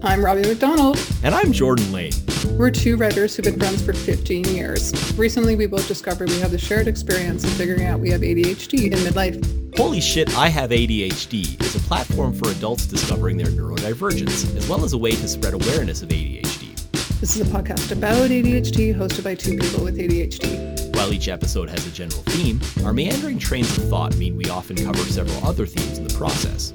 I'm Robbie McDonald. And I'm Jordan Lane. We're two writers who've been friends for 15 years. Recently, we both discovered we have the shared experience of figuring out we have ADHD in midlife. Holy Shit, I Have ADHD is a platform for adults discovering their neurodivergence, as well as a way to spread awareness of ADHD. This is a podcast about ADHD hosted by two people with ADHD. While each episode has a general theme, our meandering trains of thought mean we often cover several other themes in the process.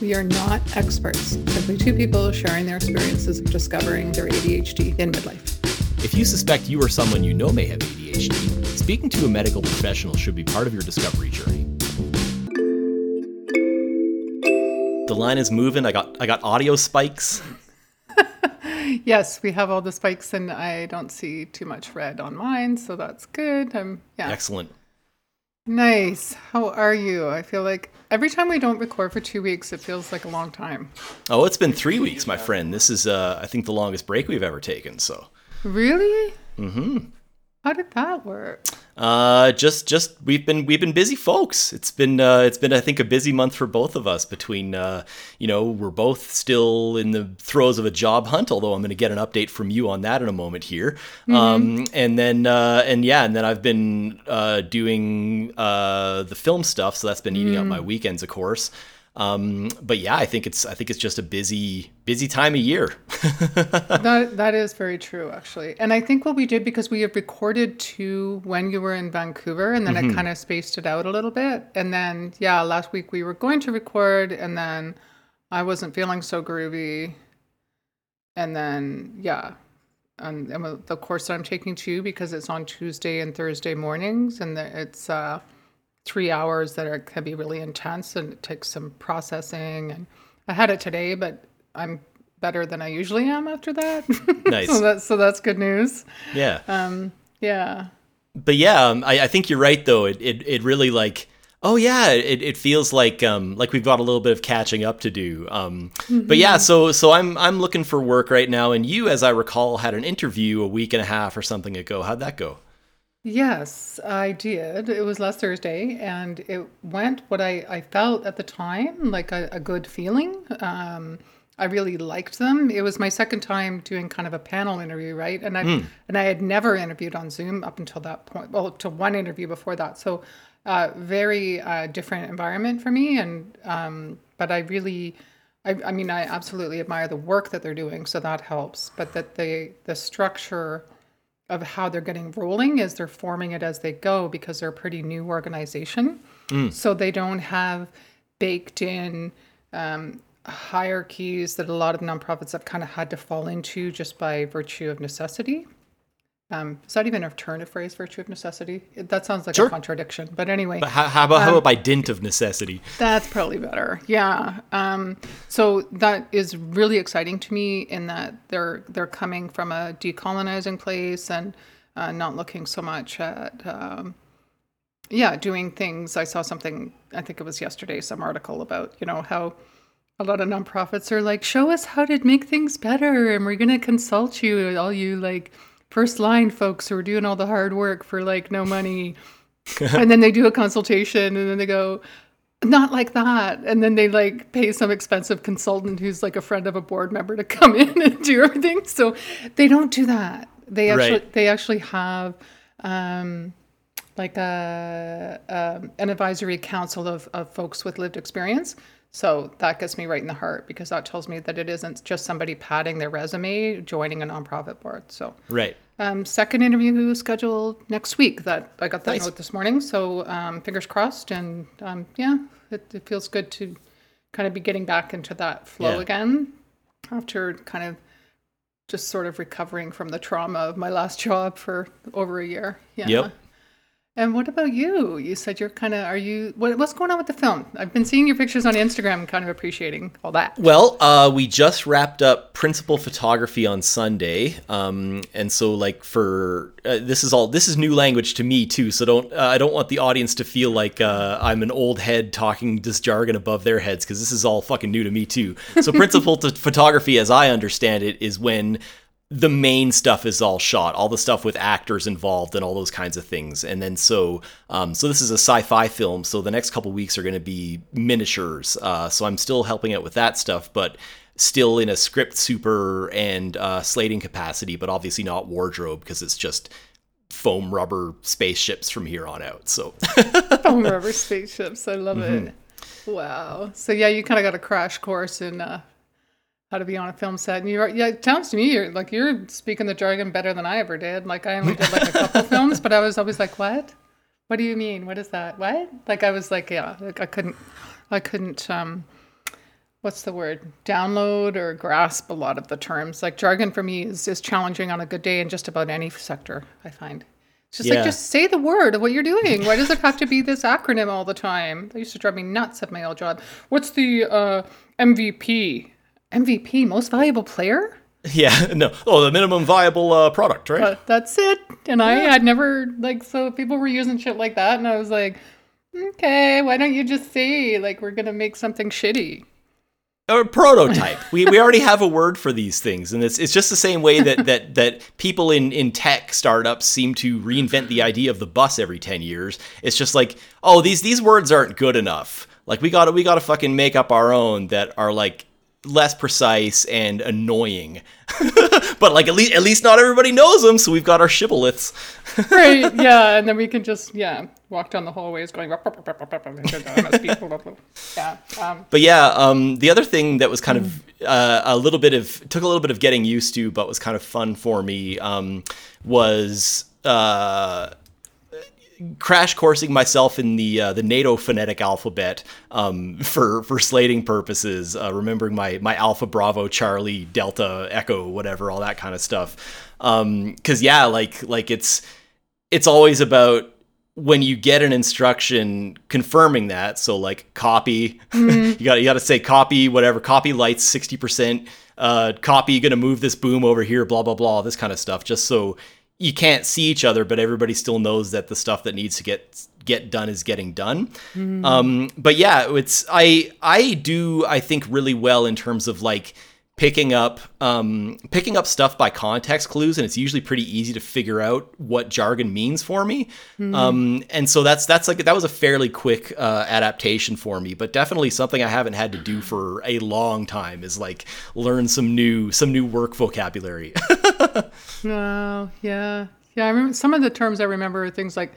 We are not experts, simply two people sharing their experiences of discovering their ADHD in midlife. If you suspect you or someone you know may have ADHD, speaking to a medical professional should be part of your discovery journey. The line is moving. I got I got audio spikes. yes, we have all the spikes and I don't see too much red on mine, so that's good. I'm yeah. Excellent. Nice. How are you? I feel like every time we don't record for two weeks, it feels like a long time. Oh, it's been three weeks, my friend. This is, uh, I think, the longest break we've ever taken. So. Really? Mm-hmm. How did that work? Uh, just just we've been we've been busy folks. It's been uh, it's been I think a busy month for both of us. Between uh, you know we're both still in the throes of a job hunt. Although I'm going to get an update from you on that in a moment here. Mm-hmm. Um, and then uh, and yeah, and then I've been uh, doing uh, the film stuff. So that's been eating mm. up my weekends, of course. Um, but yeah, I think it's I think it's just a busy busy time of year. that that is very true actually, and I think what we did because we had recorded two when you were in Vancouver, and then mm-hmm. I kind of spaced it out a little bit, and then yeah, last week we were going to record, and then I wasn't feeling so groovy, and then yeah, and, and the course that I'm taking too because it's on Tuesday and Thursday mornings, and it's. Uh, three hours that are can be really intense and it takes some processing. And I had it today, but I'm better than I usually am after that. Nice. so that's so that's good news. Yeah. Um. Yeah. But yeah, um, I, I think you're right though. It it it really like. Oh yeah, it, it feels like um, like we've got a little bit of catching up to do. Um, mm-hmm. But yeah, so so I'm I'm looking for work right now, and you, as I recall, had an interview a week and a half or something ago. How'd that go? Yes, I did. It was last Thursday, and it went what I, I felt at the time like a, a good feeling. Um, I really liked them. It was my second time doing kind of a panel interview, right? And I mm. and I had never interviewed on Zoom up until that point. Well, to one interview before that, so uh, very uh, different environment for me. And um, but I really, I, I mean, I absolutely admire the work that they're doing, so that helps. But that the the structure of how they're getting rolling is they're forming it as they go because they're a pretty new organization. Mm. So they don't have baked in um, hierarchies that a lot of nonprofits have kind of had to fall into just by virtue of necessity. Um, is that even a turn of phrase, virtue of necessity? That sounds like sure. a contradiction. But anyway. But how, how about, um, how about by dint of necessity? That's probably better. Yeah. Um, so that is really exciting to me in that they're they're coming from a decolonizing place and uh, not looking so much at um, yeah doing things. I saw something. I think it was yesterday. Some article about you know how a lot of nonprofits are like, show us how to make things better, and we're gonna consult you, all you like first line folks who are doing all the hard work for like no money. and then they do a consultation and then they go, not like that. And then they like pay some expensive consultant who's like a friend of a board member to come in and do everything. So they don't do that. They actually right. they actually have um, like a, a, an advisory council of, of folks with lived experience so that gets me right in the heart because that tells me that it isn't just somebody padding their resume joining a nonprofit board. So right. Um, second interview scheduled next week. That I got that nice. note this morning. So um, fingers crossed, and um, yeah, it, it, feels good to kind of be getting back into that flow yeah. again after kind of just sort of recovering from the trauma of my last job for over a year. Yeah. Yep. And what about you? You said you're kind of, are you, what, what's going on with the film? I've been seeing your pictures on Instagram, kind of appreciating all that. Well, uh, we just wrapped up principal photography on Sunday. Um, and so, like, for uh, this is all, this is new language to me, too. So, don't, uh, I don't want the audience to feel like uh, I'm an old head talking this jargon above their heads, because this is all fucking new to me, too. So, principal photography, as I understand it, is when the main stuff is all shot, all the stuff with actors involved and all those kinds of things. And then so, um, so this is a sci-fi film. So the next couple weeks are going to be miniatures. Uh, so I'm still helping out with that stuff, but still in a script super and uh, slating capacity, but obviously not wardrobe because it's just foam rubber spaceships from here on out. So foam rubber spaceships, I love mm-hmm. it. Wow. So yeah, you kind of got a crash course in uh, how to be on a film set, and you're yeah. It sounds to me you're like you're speaking the jargon better than I ever did. Like I only did like a couple films, but I was always like, what? What do you mean? What is that? What? Like I was like, yeah, like I couldn't, I couldn't. um what's the word download or grasp a lot of the terms like jargon for me is, is challenging on a good day in just about any sector i find it's just yeah. like just say the word of what you're doing why does it have to be this acronym all the time that used to drive me nuts at my old job what's the uh, mvp mvp most valuable player? Yeah no. Oh the minimum viable uh, product right? That's it. And i had never like so people were using shit like that and i was like okay why don't you just say like we're gonna make something shitty. Or prototype. we, we already have a word for these things, and it's it's just the same way that that that people in in tech startups seem to reinvent the idea of the bus every ten years. It's just like, oh, these these words aren't good enough. Like we got to we got to fucking make up our own that are like less precise and annoying. but like at least at least not everybody knows them, so we've got our shibboleths. right, yeah, and then we can just yeah walk down the hallways going. yeah. Um, but yeah, um, the other thing that was kind of uh, a little bit of took a little bit of getting used to, but was kind of fun for me um, was. Uh, crash coursing myself in the uh, the NATO phonetic alphabet um, for for slating purposes, uh, remembering my my Alpha Bravo Charlie Delta Echo whatever all that kind of stuff. Because um, yeah, like like it's it's always about when you get an instruction confirming that. So like copy, mm-hmm. you got you got to say copy whatever copy lights sixty percent. Uh, copy gonna move this boom over here, blah blah blah, this kind of stuff, just so you can't see each other, but everybody still knows that the stuff that needs to get get done is getting done. Mm. Um, but yeah, it's I I do I think really well in terms of like picking up um, picking up stuff by context clues, and it's usually pretty easy to figure out what jargon means for me. Mm. Um, and so that's that's like that was a fairly quick uh, adaptation for me, but definitely something I haven't had to do for a long time is like learn some new some new work vocabulary. Wow. Yeah. Yeah. I remember some of the terms I remember are things like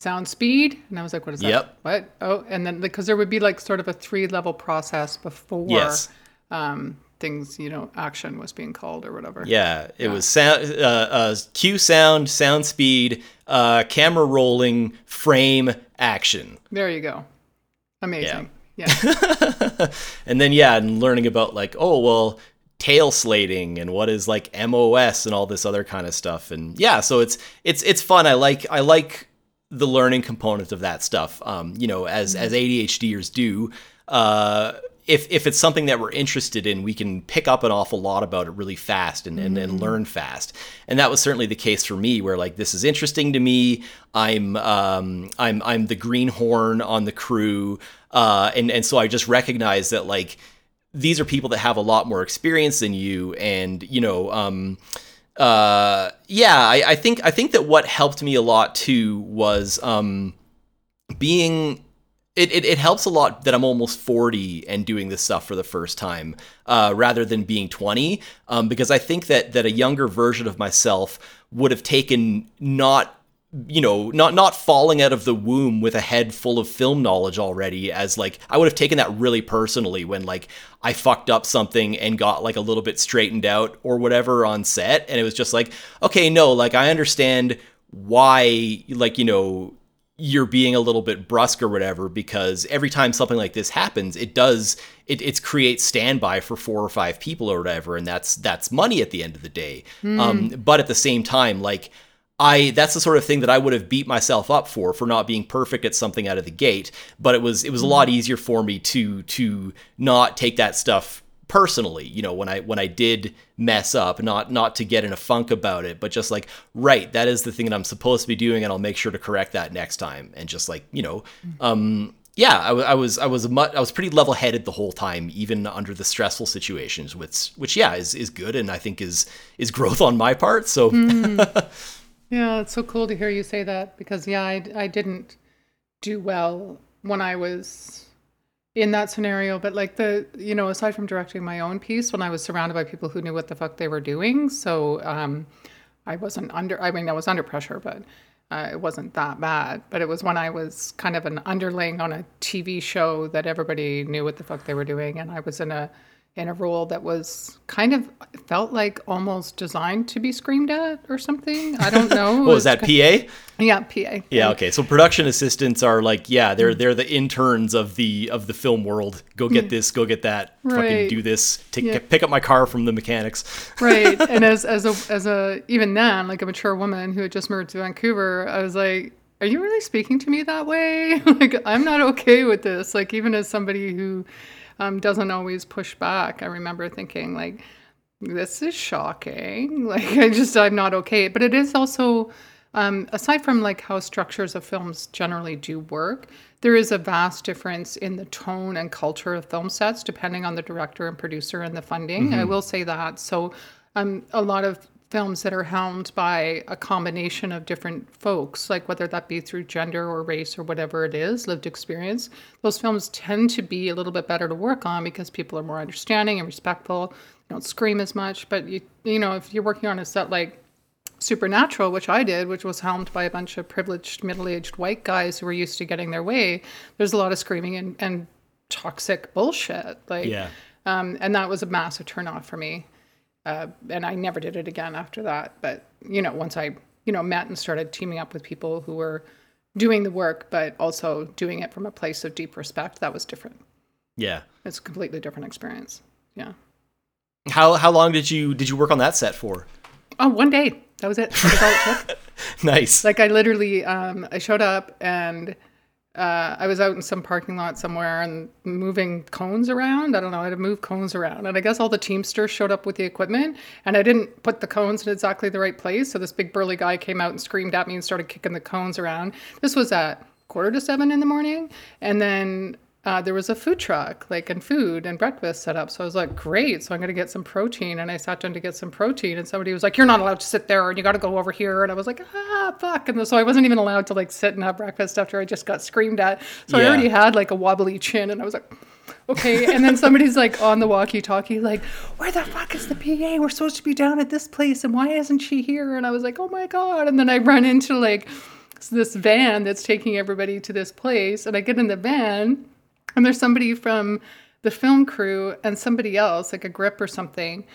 sound speed. And I was like, what is that? Yep. What? Oh, and then because there would be like sort of a three level process before yes. um, things, you know, action was being called or whatever. Yeah. It yeah. was sound, uh, uh, cue sound, sound speed, uh, camera rolling, frame, action. There you go. Amazing. Yeah. yeah. and then, yeah, and learning about like, oh, well, tail slating and what is like MOS and all this other kind of stuff. And yeah, so it's it's it's fun. I like I like the learning component of that stuff. Um, you know, as as ADHDers do. Uh, if, if it's something that we're interested in, we can pick up an awful lot about it really fast and, and, and learn fast. And that was certainly the case for me, where like this is interesting to me. I'm um, I'm I'm the greenhorn on the crew, uh, and and so I just recognize that like these are people that have a lot more experience than you. And you know um, uh, yeah I, I, think i think that what helped me a lot too was um, being it, it, it, helps a lot that I'm almost 40 and doing this stuff for the first time uh, rather than being 20 um, because I think that that a younger version of myself would have taken not you know, not not falling out of the womb with a head full of film knowledge already as like I would have taken that really personally when like I fucked up something and got like a little bit straightened out or whatever on set. And it was just like okay, no, like I understand why like you know you're being a little bit brusque or whatever because every time something like this happens it does it, it creates standby for four or five people or whatever. And that's that's money at the end of the day. Mm. um, but at the same time like I that's the sort of thing that I would have beat myself up for for not being perfect at something out of the gate. But it was it was a lot mm-hmm. easier for me to to not take that stuff personally. You know, when I when I did mess up, not not to get in a funk about it, but just like right, that is the thing that I'm supposed to be doing, and I'll make sure to correct that next time. And just like you know, mm-hmm. um, yeah, I, I, was I was much, I was pretty level headed the whole time, even under the stressful situations, which which yeah is is good, and I think is is growth on my part. So. Mm. Yeah, it's so cool to hear you say that because yeah, I, I didn't do well when I was in that scenario. But like the you know aside from directing my own piece when i was surrounded by people who knew what the fuck they were doing so um i wasn't under i mean i was under pressure but uh, it wasn't that bad. But it was when i was kind of an underling on a tv show that everybody knew what the fuck they were doing and i was in a in a role that was kind of felt like almost designed to be screamed at or something i don't know What was that? PA? yeah pa Yeah. Okay. So production assistants are like, yeah, they're they're the interns of the of the film world. Go get mm. this. Go get that. Fucking do this. Take Yeah. pick up my car from the mechanics. right and as as a as a even then like a mature woman who had just moved to vancouver i was like are you really speaking to me that way like i'm not okay with this like even as somebody who um, doesn't always push back. I remember thinking like this is shocking. Like i just i'm not okay. But it is also um, aside from like how structures of films generally do work there is a vast difference in the tone and culture of film sets depending on the director and producer and the funding. I will say that. So um, a lot of films that are helmed by a combination of different folks, like whether that be through gender or race or whatever it is, lived experience, those films tend to be a little bit better to work on because people are more understanding and respectful. You don't scream as much, but you you know if you're working on a set like Supernatural, which I did, which was helmed by a bunch of privileged middle-aged white guys who were used to getting their way, there's a lot of screaming and, and toxic bullshit. Like, Yeah. um, and that was a massive turnoff for me. Uh, and I never did it again after that. But you know, once I you know met and started teaming up with people who were doing the work, but also doing it from a place of deep respect, that was different. Yeah. It's a completely different experience. Yeah. How how long did you did you work on that set for? Oh, one day. That was it. That was all it took. nice. like I literally, um, I showed up and uh, I was out in some parking lot somewhere and moving cones around. I don't know I had to move cones around. And I guess all the Teamsters showed up with the equipment and I didn't put the cones in exactly the right place. So this big burly guy came out and screamed at me and started kicking the cones around. This was at quarter to seven in the morning. And then uh, there was a food truck, like, and food and breakfast set up. So I was like, great. So I'm going to get some protein. And I sat down to get some protein. And somebody was like, you're not allowed to sit there and you got to go over here. And I was like, ah, fuck. And so I wasn't even allowed to like sit and have breakfast after I just got screamed at. So I already had like a wobbly chin. And I was like, okay. And then somebody's like on the walkie talkie, like, where the fuck is the PA? We're supposed to be down at this place. And why isn't she here? And I was like, oh my God. And then I run into like, this van that's taking everybody to this place and i get in the van and there's somebody from the film crew and somebody else like a grip or something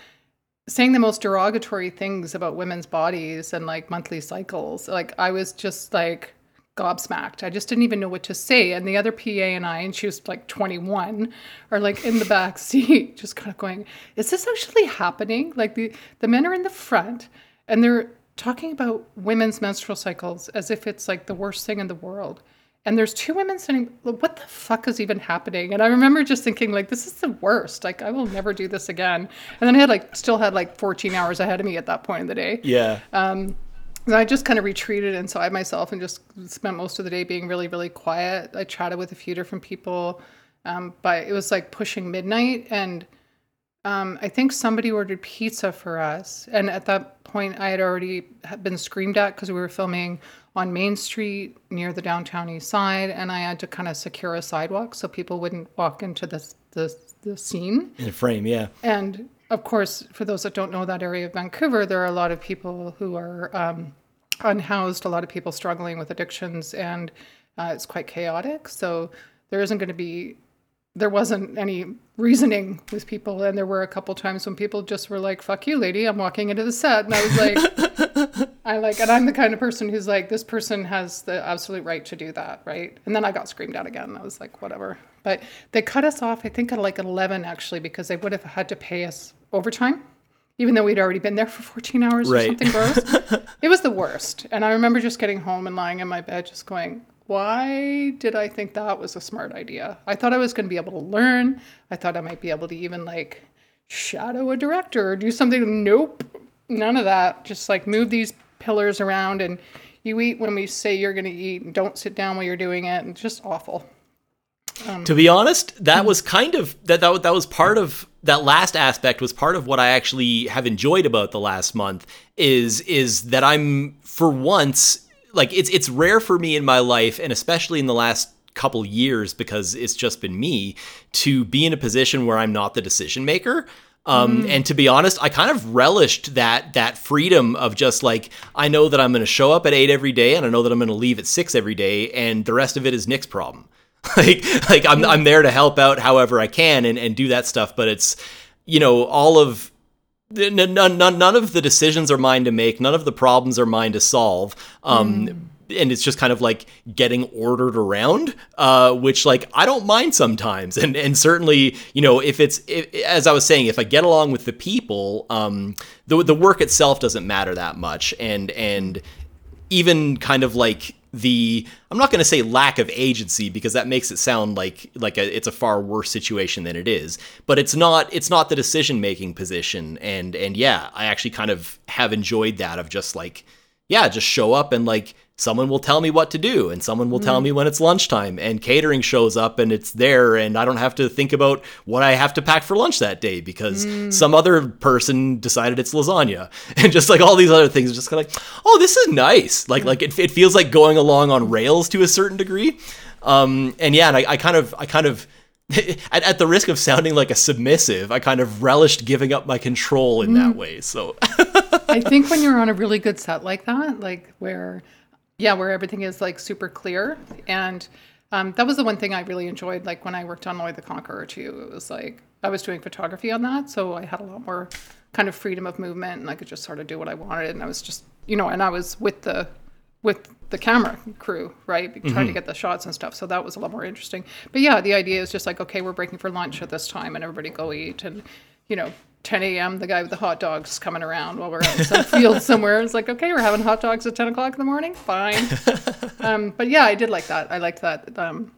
saying the most derogatory things about women's bodies and like monthly cycles. Like i was just like gobsmacked. I just didn't even know what to say. And the other pa and i and she was like 21 are like in the back seat just kind of going is this actually happening? Like the the men are in the front and they're talking about women's menstrual cycles as if it's like the worst thing in the world and there's two women sitting what the fuck is even happening and i remember just thinking like this is the worst like i will never do this again and then i had like still had like 14 hours ahead of me at that point in the day Yeah. um and I just kind of retreated inside myself and just spent most of the day being really, really quiet. I chatted with a few different people, um, but it was like pushing midnight. And um, I think somebody ordered pizza for us. And at that point, I had already been screamed at because we were filming on Main Street near the downtown east side. And I had to kind of secure a sidewalk so people wouldn't walk into the, the, the scene. In a frame, yeah. And of course, for those that don't know that area of Vancouver, there are a lot of people who are um, unhoused, a lot of people struggling with addictions, and uh, it's quite chaotic. So there isn't going to be, there wasn't any reasoning with people. And there were a couple times when people just were like, fuck you, lady, I'm walking into the set. And I was like, I like, and I'm the kind of person who's like, this person has the absolute right to do that, right? And then I got screamed at again. I was like, whatever. But they cut us off, I think, at like 11 actually, because they would have had to pay us overtime, even though we'd already been there for 14 hours Right. or something gross. it was the worst. And I remember just getting home and lying in my bed, just going, why did I think that was a smart idea? I thought I was going to be able to learn. I thought I might be able to even like shadow a director or do something. Nope, none of that. Just like move these pillars around and you eat when we say you're going to eat and don't sit down while you're doing it. And just awful. Um, to be honest, that was kind of that, that that was part of that last aspect was part of what I actually have enjoyed about the last month is is that I'm for once like it's it's rare for me in my life and especially in the last couple years because it's just been me to be in a position where I'm not the decision maker. Um, mm. And to be honest, I kind of relished that that freedom of just like I know that I'm going to show up at eight every day, and I know that I'm going to leave at six every day, and the rest of it is Nick's problem. like like I'm I'm there to help out however I can and and do that stuff, but it's you know all of none, none, none of the decisions are mine to make. None of the problems are mine to solve. Um, mm and it's just kind of like getting ordered around uh, which like i don't mind sometimes. And and certainly you know if it's if, as i was saying if i get along with the people um, the, the work itself doesn't matter that much. And and even kind of like the I'm not going to say lack of agency because that makes it sound like like a, it's a far worse situation than it is. But it's not it's not the decision making position. And and yeah I actually kind of have enjoyed that of just like yeah just show up and like someone will tell me what to do and someone will mm. tell me when it's lunchtime and catering shows up and it's there and I don't have to think about what I have to pack for lunch that day because mm. some other person decided it's lasagna and just like all these other things just kind of like oh this is nice like like it, it feels like going along on rails to a certain degree um, and yeah and I, I kind of I kind of at, at, the risk of sounding like a submissive, I kind of relished giving up my control in mm. that way. So I think when you're on a really good set like that, like where yeah, where everything is like super clear. And um, that was the one thing I really enjoyed. Like when I worked on Lloyd the Conqueror too, it was like I was doing photography on that, so I had a lot more kind of freedom of movement, and I could just sort of do what I wanted. And I was just, you know, and I was with the with the camera crew, right, trying mm-hmm. to get the shots and stuff. So that was a lot more interesting. But yeah, the idea is just like, okay, we're breaking for lunch at this time, and everybody go eat, and you know, 10 a.m. the guy with the hot dogs coming around while we're out in some field somewhere. It's like, okay, we're having hot dogs at 10 o'clock in the morning. Fine. um, but yeah, I did like that. I liked that. Um,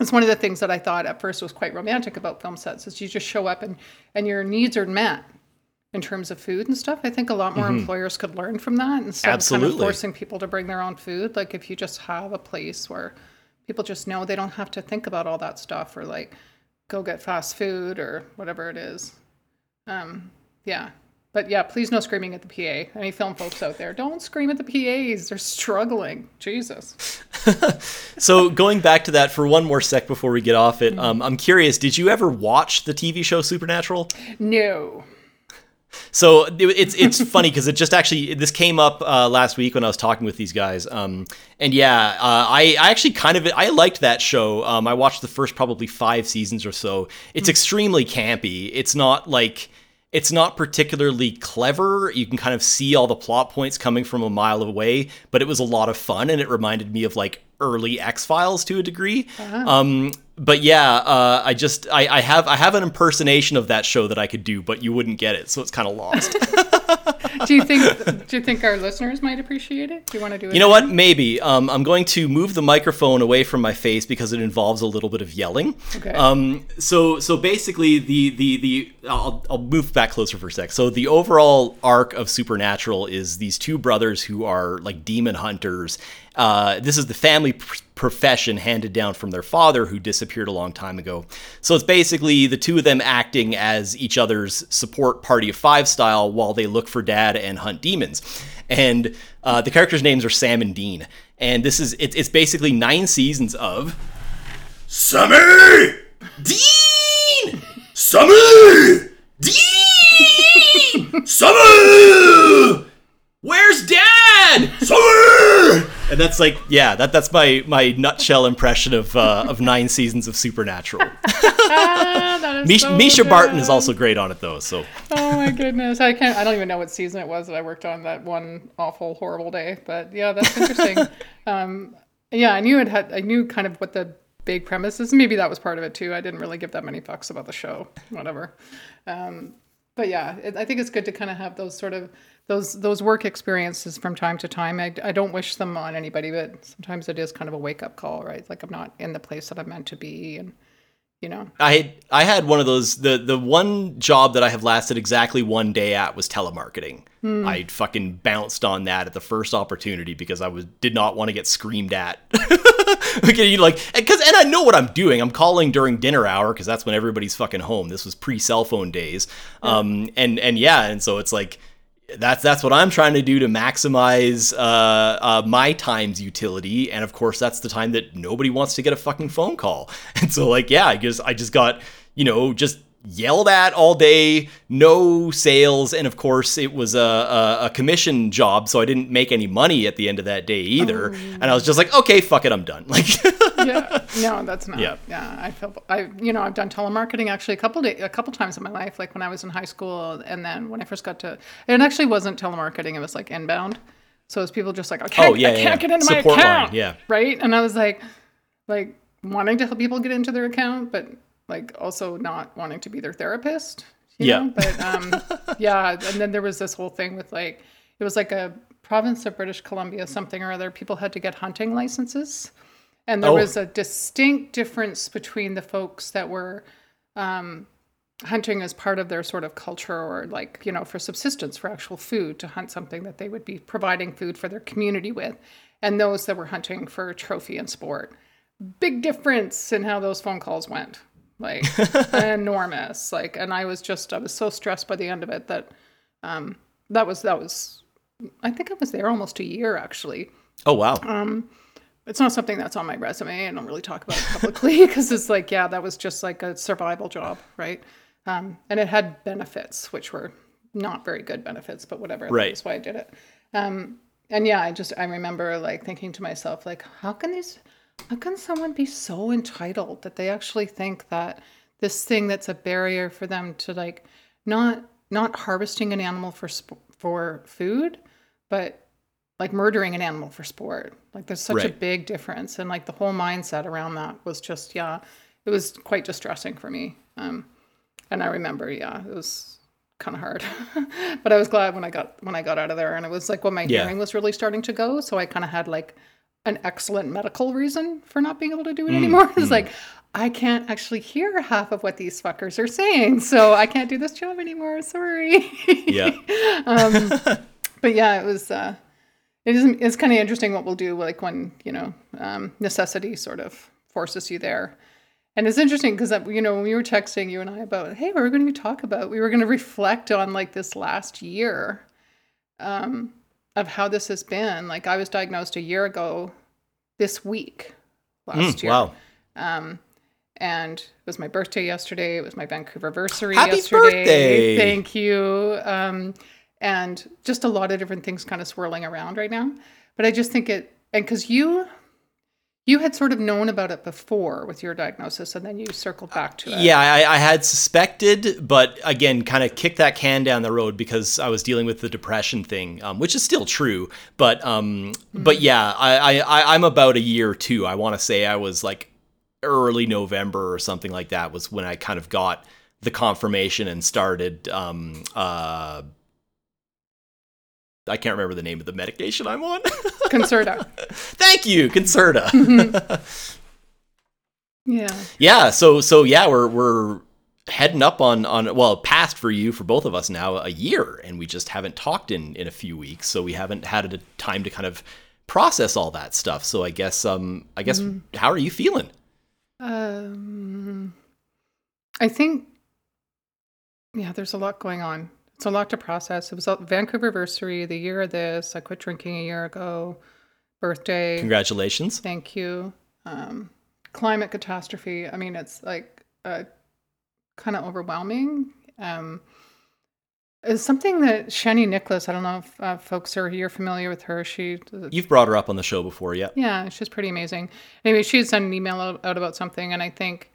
it's one of the things that I thought at first was quite romantic about film sets is you just show up and, and your needs are met in terms of food and stuff. I think a lot more mm-hmm. employers could learn from that instead Absolutely. of kind of forcing people to bring their own food. Like if you just have a place where people just know they don't have to think about all that stuff or like go get fast food or whatever it is. Um, yeah. But yeah, please no screaming at the PA. Any film folks out there, don't scream at the PAs. They're struggling. Jesus. so going back to that for one more sec before we get off it, um, I'm curious. Did you ever watch the TV show Supernatural? No. So it's it's funny because it just actually this came up uh, last week when I was talking with these guys, um, and yeah, uh, I I actually kind of I liked that show. Um, I watched the first probably five seasons or so. It's mm-hmm. extremely campy. It's not like it's not particularly clever. You can kind of see all the plot points coming from a mile away, but it was a lot of fun and it reminded me of like early X Files to a degree. Uh-huh. Um, but yeah, uh, I just I, I have I have an impersonation of that show that I could do, but you wouldn't get it, so it's kind of lost. do you think do you think our listeners might appreciate it? Do you want to do it? You know what? Maybe. Um, I'm going to move the microphone away from my face because it involves a little bit of yelling. Okay. Um, so so basically the the the I'll I'll move back closer for a sec. So the overall arc of Supernatural is these two brothers who are like demon hunters uh, this is the family pr- profession handed down from their father, who disappeared a long time ago. So it's basically the two of them acting as each other's support party of five style while they look for dad and hunt demons. And uh, the characters' names are Sam and Dean. And this is it, it's basically nine seasons of Sammy Dean Sammy Dean Sammy Where's Dad? Summer! And that's like, yeah, that that's my my nutshell impression of uh, of nine seasons of Supernatural. ah, Misha, so Mischa Barton is also great on it though. So. oh my goodness, I can't. I don't even know what season it was that I worked on that one awful, horrible day. But yeah, that's interesting. um, yeah, I knew it had. I knew kind of what the big premise is. Maybe that was part of it too. I didn't really give that many fucks about the show. Whatever. Um, but yeah, it, I think it's good to kind of have those sort of those those work experiences from time to time. I, I don't wish them on anybody, but sometimes it is kind of a wake up call, right? Like I'm not in the place that I'm meant to be, and you know. I I had one of those. The the one job that I have lasted exactly one day at was telemarketing. Hmm. I fucking bounced on that at the first opportunity because I was did not want to get screamed at. okay, like because and I know what I'm doing. I'm calling during dinner hour because that's when everybody's fucking home. This was pre cell phone days. Yeah. Um and and yeah, and so it's like that's that's what I'm trying to do to maximize uh, uh, my time's utility, and of course that's the time that nobody wants to get a fucking phone call. And so like yeah, I just I just got you know just yelled at all day, no sales, and of course it was a, a, a, commission job, so I didn't make any money at the end of that day either. Oh. And I was just like, okay, fuck it, I'm done. Like, yeah, no, that's not. Yeah, yeah. I feel I, you know, I've done telemarketing actually a couple day, a couple times in my life, like when I was in high school, and then when I first got to, it actually wasn't telemarketing; it was like inbound. So it was people just like, I oh, can't, oh, yeah, I can't yeah. get into Support my account, line, yeah, right. And I was like, like wanting to help people get into their account, but like also not wanting to be their therapist. yeah. Know? But um, yeah, and then there was this whole thing with like it was like a province of British Columbia, something or other. People had to get hunting licenses, and there oh. was a distinct difference between the folks that were. Um, hunting as part of their sort of culture or like you know for subsistence for actual food to hunt something that they would be providing food for their community with and those that were hunting for trophy and sport big difference in how those phone calls went like enormous. Like, and I was just, I was so stressed by the end of it that, um, that was, that was, I think I was there almost a year actually. Oh, wow. Um, it's not something that's on my resume. I don't really talk about it publicly because it's like, yeah, that was just like a survival job, right? Um, and it had benefits, which were not very good benefits, but whatever. Right. That's why I did it. Um, and yeah, I just I remember like thinking to myself, like, how can these how can someone be so entitled that they actually think that this thing that's a barrier for them to like not not harvesting an animal for for food, but like murdering an animal for sport. Like there's such right. a big difference, and like the whole mindset around that was just yeah, it was quite distressing for me. Um, and I remember yeah, it was kind of hard, but I was glad when I got when I got out of there, and it was like when my yeah. hearing was really starting to go, so I kind of had like an excellent medical reason for not being able to do it mm, anymore. Mm. It's like I can't actually hear half of what these fuckers are saying, so I can't do this job anymore. Sorry. Yeah. um, but yeah, it was. Uh, it is. It's kind of interesting what we'll do, like when you know um, necessity sort of forces you there. And it's interesting because uh, you know when we were texting you and I about, hey, we were going to talk about, we were going to reflect on like this last year. Um, of how this has been. Like I was diagnosed a year ago this week last mm, year. Wow. Um, and it was my birthday yesterday. It was my Vancouver anniversary yesterday. Birthday. Thank you. Um, and just a lot of different things kind of swirling around right now. But I just think it, and because you you had sort of known about it before with your diagnosis, and then you circled back to it. Yeah, I, I had suspected, but again, kind of kicked that can down the road because I was dealing with the depression thing, um, which is still true. But um, mm-hmm. but yeah, I, I I'm about a year or two. I want to say I was like early November or something like that was when I kind of got the confirmation and started um, uh, I can't remember the name of the medication I'm on. Concerta. Thank you, Concerta. yeah. Yeah. So so yeah, we're we're heading up on on well past for you for both of us now a year, and we just haven't talked in in a few weeks, so we haven't had a time to kind of process all that stuff. So I guess um I guess mm. how are you feeling? Um, I think yeah, there's a lot going on. It's a lot to process. It was a Vancouver anniversary, the year of this. I quit drinking a year ago. Birthday. Congratulations. Thank you. Um, climate catastrophe. I mean, it's like uh, kind of overwhelming. Um, it's something that Chani Nicholas. I don't know if uh, folks are you're familiar with her. She you've brought her up on the show before, yeah? Yeah, she's pretty amazing. Anyway, she sent an email out, out about something, and I think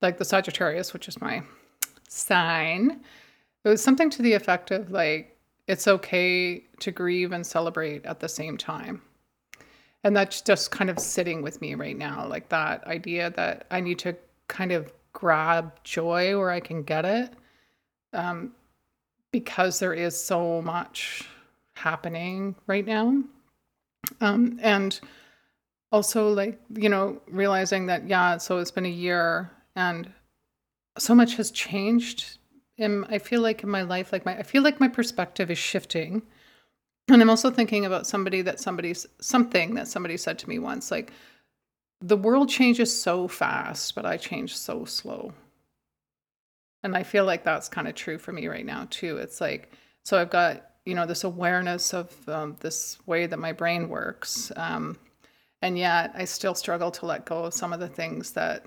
like the Sagittarius, which is my sign, it was something to the effect of like, it's okay to grieve and celebrate at the same time. And that's just kind of sitting with me right now, like that idea that I need to kind of grab joy where I can get it. Um, because there is so much happening right now. Um, and also, like, you know, realizing that, yeah, so it's been a year and so much has changed am I feel like in my life, like my I feel like my perspective is shifting. And I'm also thinking about somebody that somebody's something that somebody said to me once, like the world changes so fast, but I change so slow. And I feel like that's kind of true for me right now too. It's like so I've got, you know this awareness of um, this way that my brain works um, and yet i still struggle to let go of some of the things that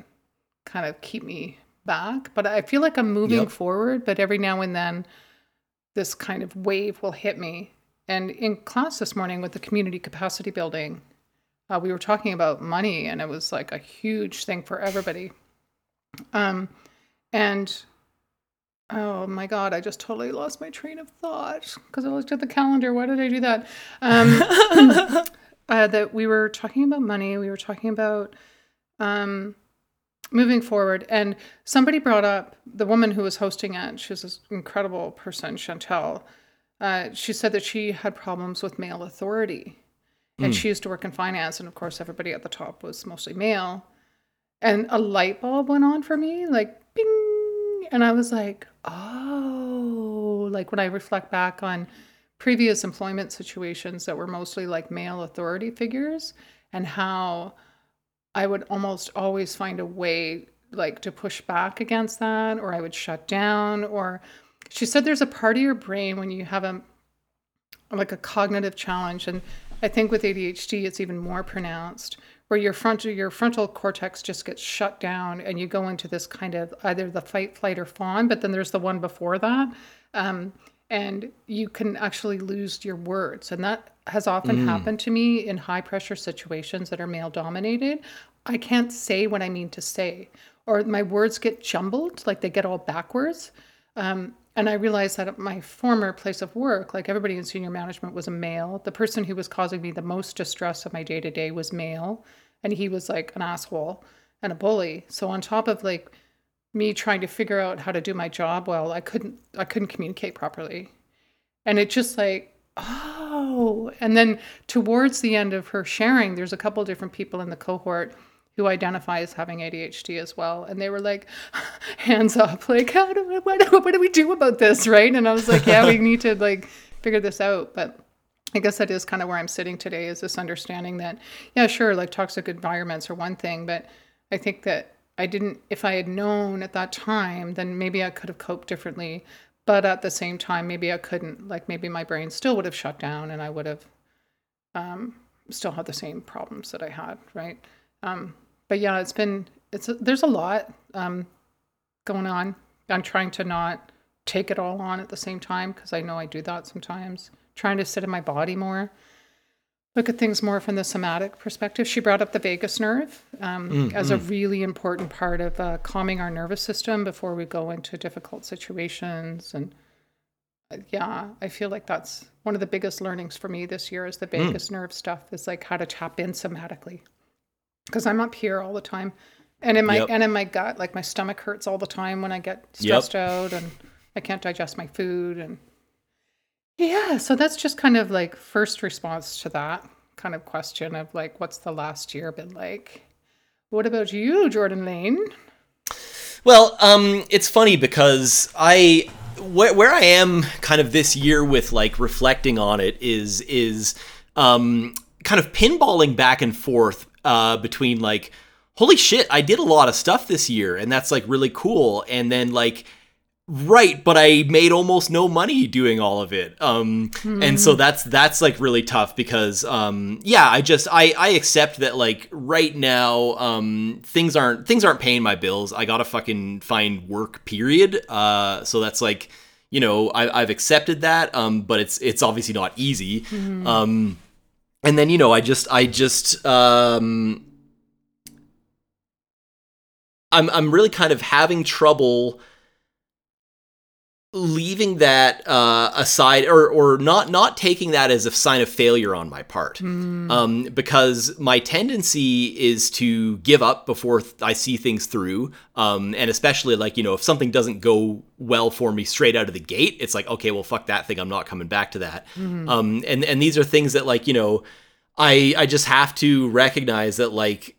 kind of keep me back but i feel like i'm moving Yep. forward but every now and then this kind of wave will hit me. And in class this morning with the community capacity building uh, we were talking about money and it was like a huge thing for everybody. Um, and oh my god i just totally lost my train of thought because i looked at the calendar. Why did i do that? Um, uh, that we were talking about money. We were talking about um, moving forward. And somebody brought up the woman who was hosting it she's this incredible person chantel uh, she said that she had problems with male authority. And she used to work in finance and of course everybody at the top was mostly male. And a light bulb went on for me like bing! And i was like oh like when i reflect back on previous employment situations that were mostly like male authority figures and how i would almost always find a way like to push back against that or i would shut down or she said there's a part of your brain when you have a like a cognitive challenge and i think with adhd it's even more pronounced where your frontal your frontal cortex just gets shut down and you go into this kind of either the fight flight or fawn but then there's the one before that. Um, and you can actually lose your words and that has often happened to me in high pressure situations that are male dominated i can't say what i mean to say or my words get jumbled like they get all backwards um, and I realized that at my former place of work, like everybody in senior management was a male. The person who was causing me the most distress of my day to day was male. And he was like an asshole and a bully. So on top of like me trying to figure out how to do my job well, I couldn't I couldn't communicate properly. And it just like, oh. And then towards the end of her sharing, there's a couple different people in the cohort who identify as having ADHD as well. And they were like, hands up, like, how do we, what, what do we do about this? Right. And I was like, yeah, we need to like figure this out. But I guess that is kind of where I'm sitting today is this understanding that, yeah, sure, like toxic environments are one thing, but I think that I didn't, if I had known at that time, then maybe I could have coped differently. But at the same time, maybe I couldn't. Like maybe my brain still would have shut down and I would have um, still had the same problems that I had. Right. Um, but yeah, it's been, it's, there's a lot um, going on. I'm trying to not take it all on at the same time because I know I do that sometimes. Trying to sit in my body more, look at things more from the somatic perspective. She brought up the vagus nerve um, as a really important part of uh, calming our nervous system before we go into difficult situations. And uh, yeah, I feel like that's one of the biggest learnings for me this year is the vagus nerve stuff is like how to tap in somatically because I'm up here all the time. And in my Yep. and in my gut, like my stomach hurts all the time when I get stressed out and I can't digest my food and yeah, so that's just kind of like first response to that kind of question of like what's the last year been like? What about you, Jordan Lane? Well, um, it's funny because I where, where I am kind of this year with like reflecting on it is is um, kind of pinballing back and forth uh, between like holy shit I did a lot of stuff this year and that's like really cool and then like right but i made almost no money doing all of it. Um and so that's that's like really tough because um yeah i just i i accept that like right now um things aren't things aren't paying my bills. I gotta fucking find work period. Uh so that's like you know I, i've accepted that um but it's it's obviously not easy. Um and then you know i just i just um i'm i'm really kind of having trouble leaving that uh, aside or or not not taking that as a sign of failure on my part. Um, because my tendency is to give up before th- I see things through. Um, and especially like you know if something doesn't go well for me straight out of the gate it's like okay well fuck that thing. I'm not coming back to that. Um, and and these are things that like you know I I just have to recognize that like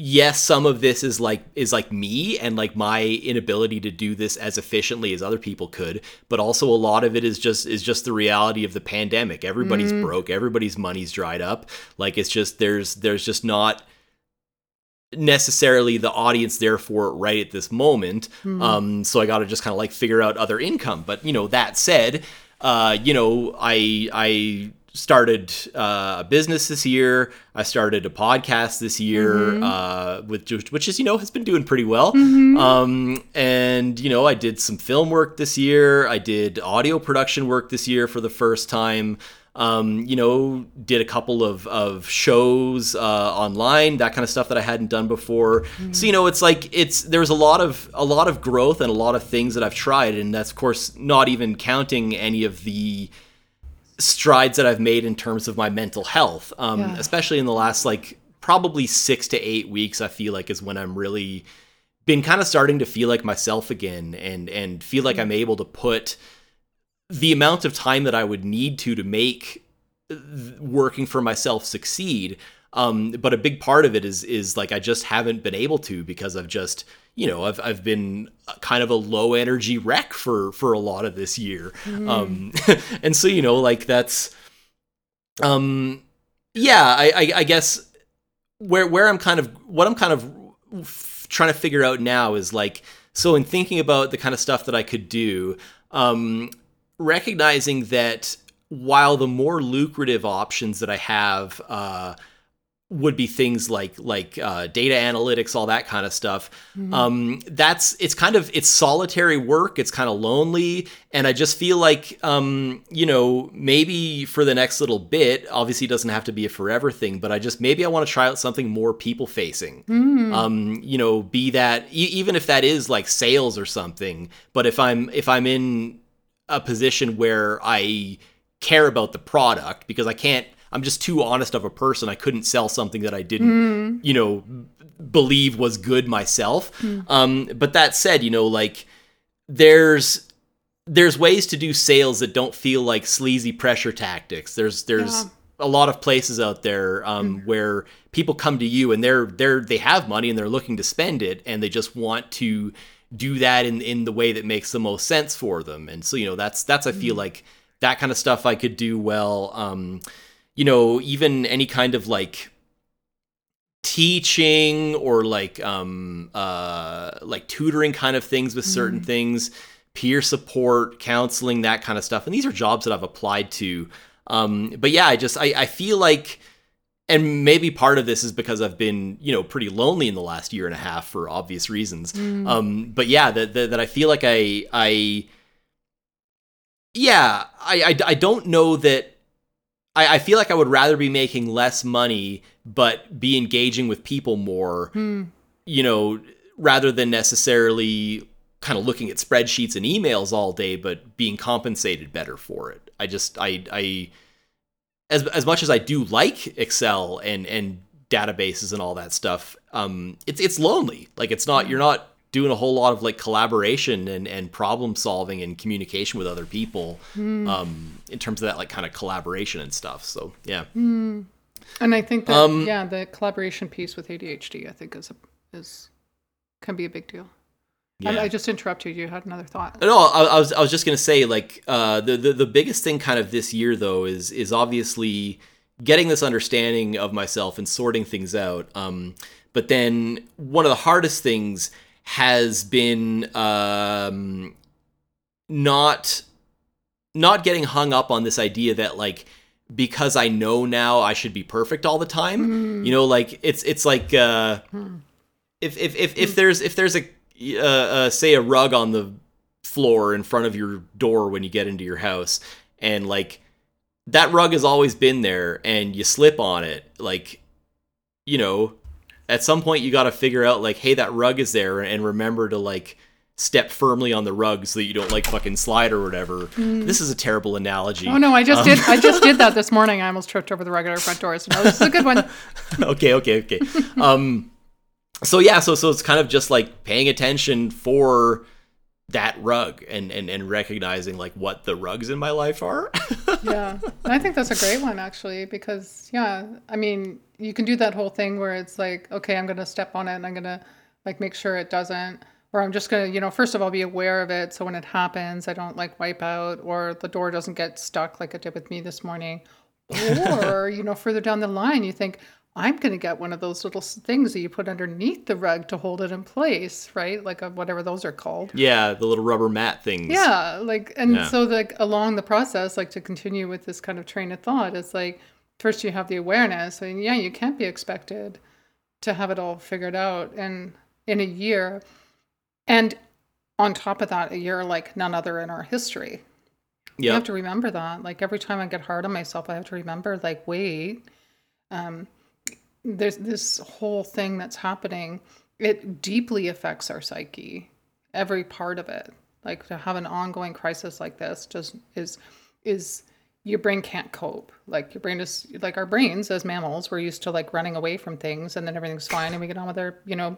yes some of this is like is like me and like my inability to do this as efficiently as other people could but also a lot of it is just is just the reality of the pandemic. Everybody's broke. Everybody's money's dried up. Like it's just there's there's just not necessarily the audience there for it right at this moment. Um so i got to just kind of like figure out other income. But you know that said uh, you know, I I started uh, a business this year. I started a podcast this year, Mm-hmm. uh, with which is you know has been doing pretty well. Um, and you know, I did some film work this year. I did audio production work this year for the first time. Um, you know, did a couple of of shows uh, online, that kind of stuff that I hadn't done before. So you know, it's like it's there's a lot of a lot of growth and a lot of things that I've tried, and that's of course not even counting any of the strides that I've made in terms of my mental health, um, Yeah. especially in the last like probably six to eight weeks. I feel like is when I'm really been kind of starting to feel like myself again, and and feel like I'm able to put the amount of time that I would need to to make th- working for myself succeed. Um, but a big part of it is is like I just haven't been able to because I've just you know I've I've been kind of a low energy wreck for for a lot of this year, um, and so you know like that's um yeah I, I I guess where where I'm kind of what I'm kind of f- trying to figure out now is like so in thinking about the kind of stuff that I could do um recognizing that while the more lucrative options that I have uh would be things like like uh, data analytics, all that kind of stuff. Um, that's it's kind of it's solitary work. It's kind of lonely, and I just feel like um, you know maybe for the next little bit. Obviously, it doesn't have to be a forever thing, but I just maybe I want to try out something more people facing. Um, you know, be that e- even if that is like sales or something. But if I'm if I'm in a position where I care about the product because I can't I'm just too honest of a person. I couldn't sell something that I didn't, you know, believe was good myself. Um, but that said, you know, like there's there's ways to do sales that don't feel like sleazy pressure tactics. There's there's Yeah. a lot of places out there um, where people come to you and they're they're they have money and they're looking to spend it and they just want to do that in in the way that makes the most sense for them. And so you know that's that's I feel like that kind of stuff I could do well. Um, you know, even any kind of like teaching or like um uh like tutoring kind of things with certain things peer support counseling that kind of stuff. And these are jobs that i've applied to. Um but yeah i just i, I feel like and maybe part of this is because i've been you know pretty lonely in the last year and a half for obvious reasons. Um but yeah that, that that i feel like i i yeah i i, I don't know that I, I feel like I would rather be making less money, but be engaging with people more, you know, rather than necessarily kind of looking at spreadsheets and emails all day, but being compensated better for it. I just, I, I, as, as much as I do like Excel and, and databases and all that stuff, um, it's, it's lonely. Like it's not, you're not doing a whole lot of like collaboration and, and problem solving and communication with other people um, in terms of that like kind of collaboration and stuff. So yeah, And I think that Um, yeah, the collaboration piece with ADHD, I think is a, is can be a big deal. I- yeah. I, just interrupted you. you. Had another thought. No, I, I was I was just gonna say like uh, the, the the biggest thing kind of this year though is is obviously getting this understanding of myself and sorting things out. Um, but then one of the hardest things has been um, not not getting hung up on this idea that like because I know now I should be perfect all the time. You know, like it's it's like uh, if if if, if there's if there's a uh, uh, say a rug on the floor in front of your door when you get into your house and like that rug has always been there and you slip on it like you know at some point you got to figure out like hey that rug is there and remember to like step firmly on the rug so that you don't like fucking slide or whatever this is a terrible analogy Oh no, I just did. I just did that this morning. I almost tripped over the regular front door. So no, this is a good one. okay, okay, okay. Um, so yeah, so so it's kind of just like paying attention for that rug and and and recognizing like what the rugs in my life are. Yeah, and I think that's a great one actually because yeah, I mean you can do that whole thing where it's like, okay, I'm gonna step on it and I'm gonna like make sure it doesn't, or I'm just gonna, you know, first of all be aware of it so when it happens, I don't like wipe out or the door doesn't get stuck like it did with me this morning, or you know further down the line you think. I'm going to get one of those little things that you put underneath the rug to hold it in place, right? Like a, whatever those are called. Yeah, the little rubber mat things. Yeah, like and Yeah. so like along the process, like to continue with this kind of train of thought, it's like first you have the awareness, and yeah, you can't be expected to have it all figured out in in a year, and on top of that, a year like none other in our history. You have to remember that. Like every time I get hard on myself, I have to remember, like, wait, um, there's this whole thing that's happening. It deeply affects our psyche, every part of it. Like to have an ongoing crisis like this just is is your brain can't cope. Like your brain is like our brains as mammals, we're used to like running away from things and then everything's fine and we get on with our, you know,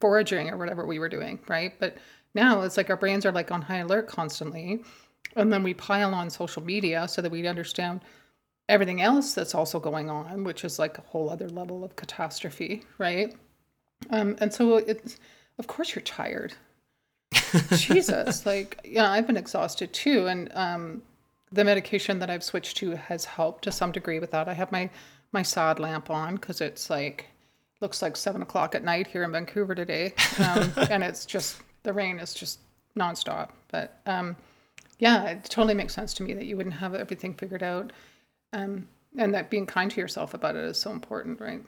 foraging or whatever we were doing, right? But now it's like our brains are like on high alert constantly. And then we pile on social media so that we understand everything else that's also going on, which is like a whole other level of catastrophe, right? Um, and so it's, of course, you're tired. Jesus, like, yeah, I've been exhausted too. And um, the medication that I've switched to has helped to some degree with that. I have my my sad lamp on because it's like looks like seven o'clock at night here in Vancouver today, um, and it's just the rain is just nonstop. But um, yeah, it totally makes sense to me that you wouldn't have everything figured out, um, and that being kind to yourself about it is so important, right?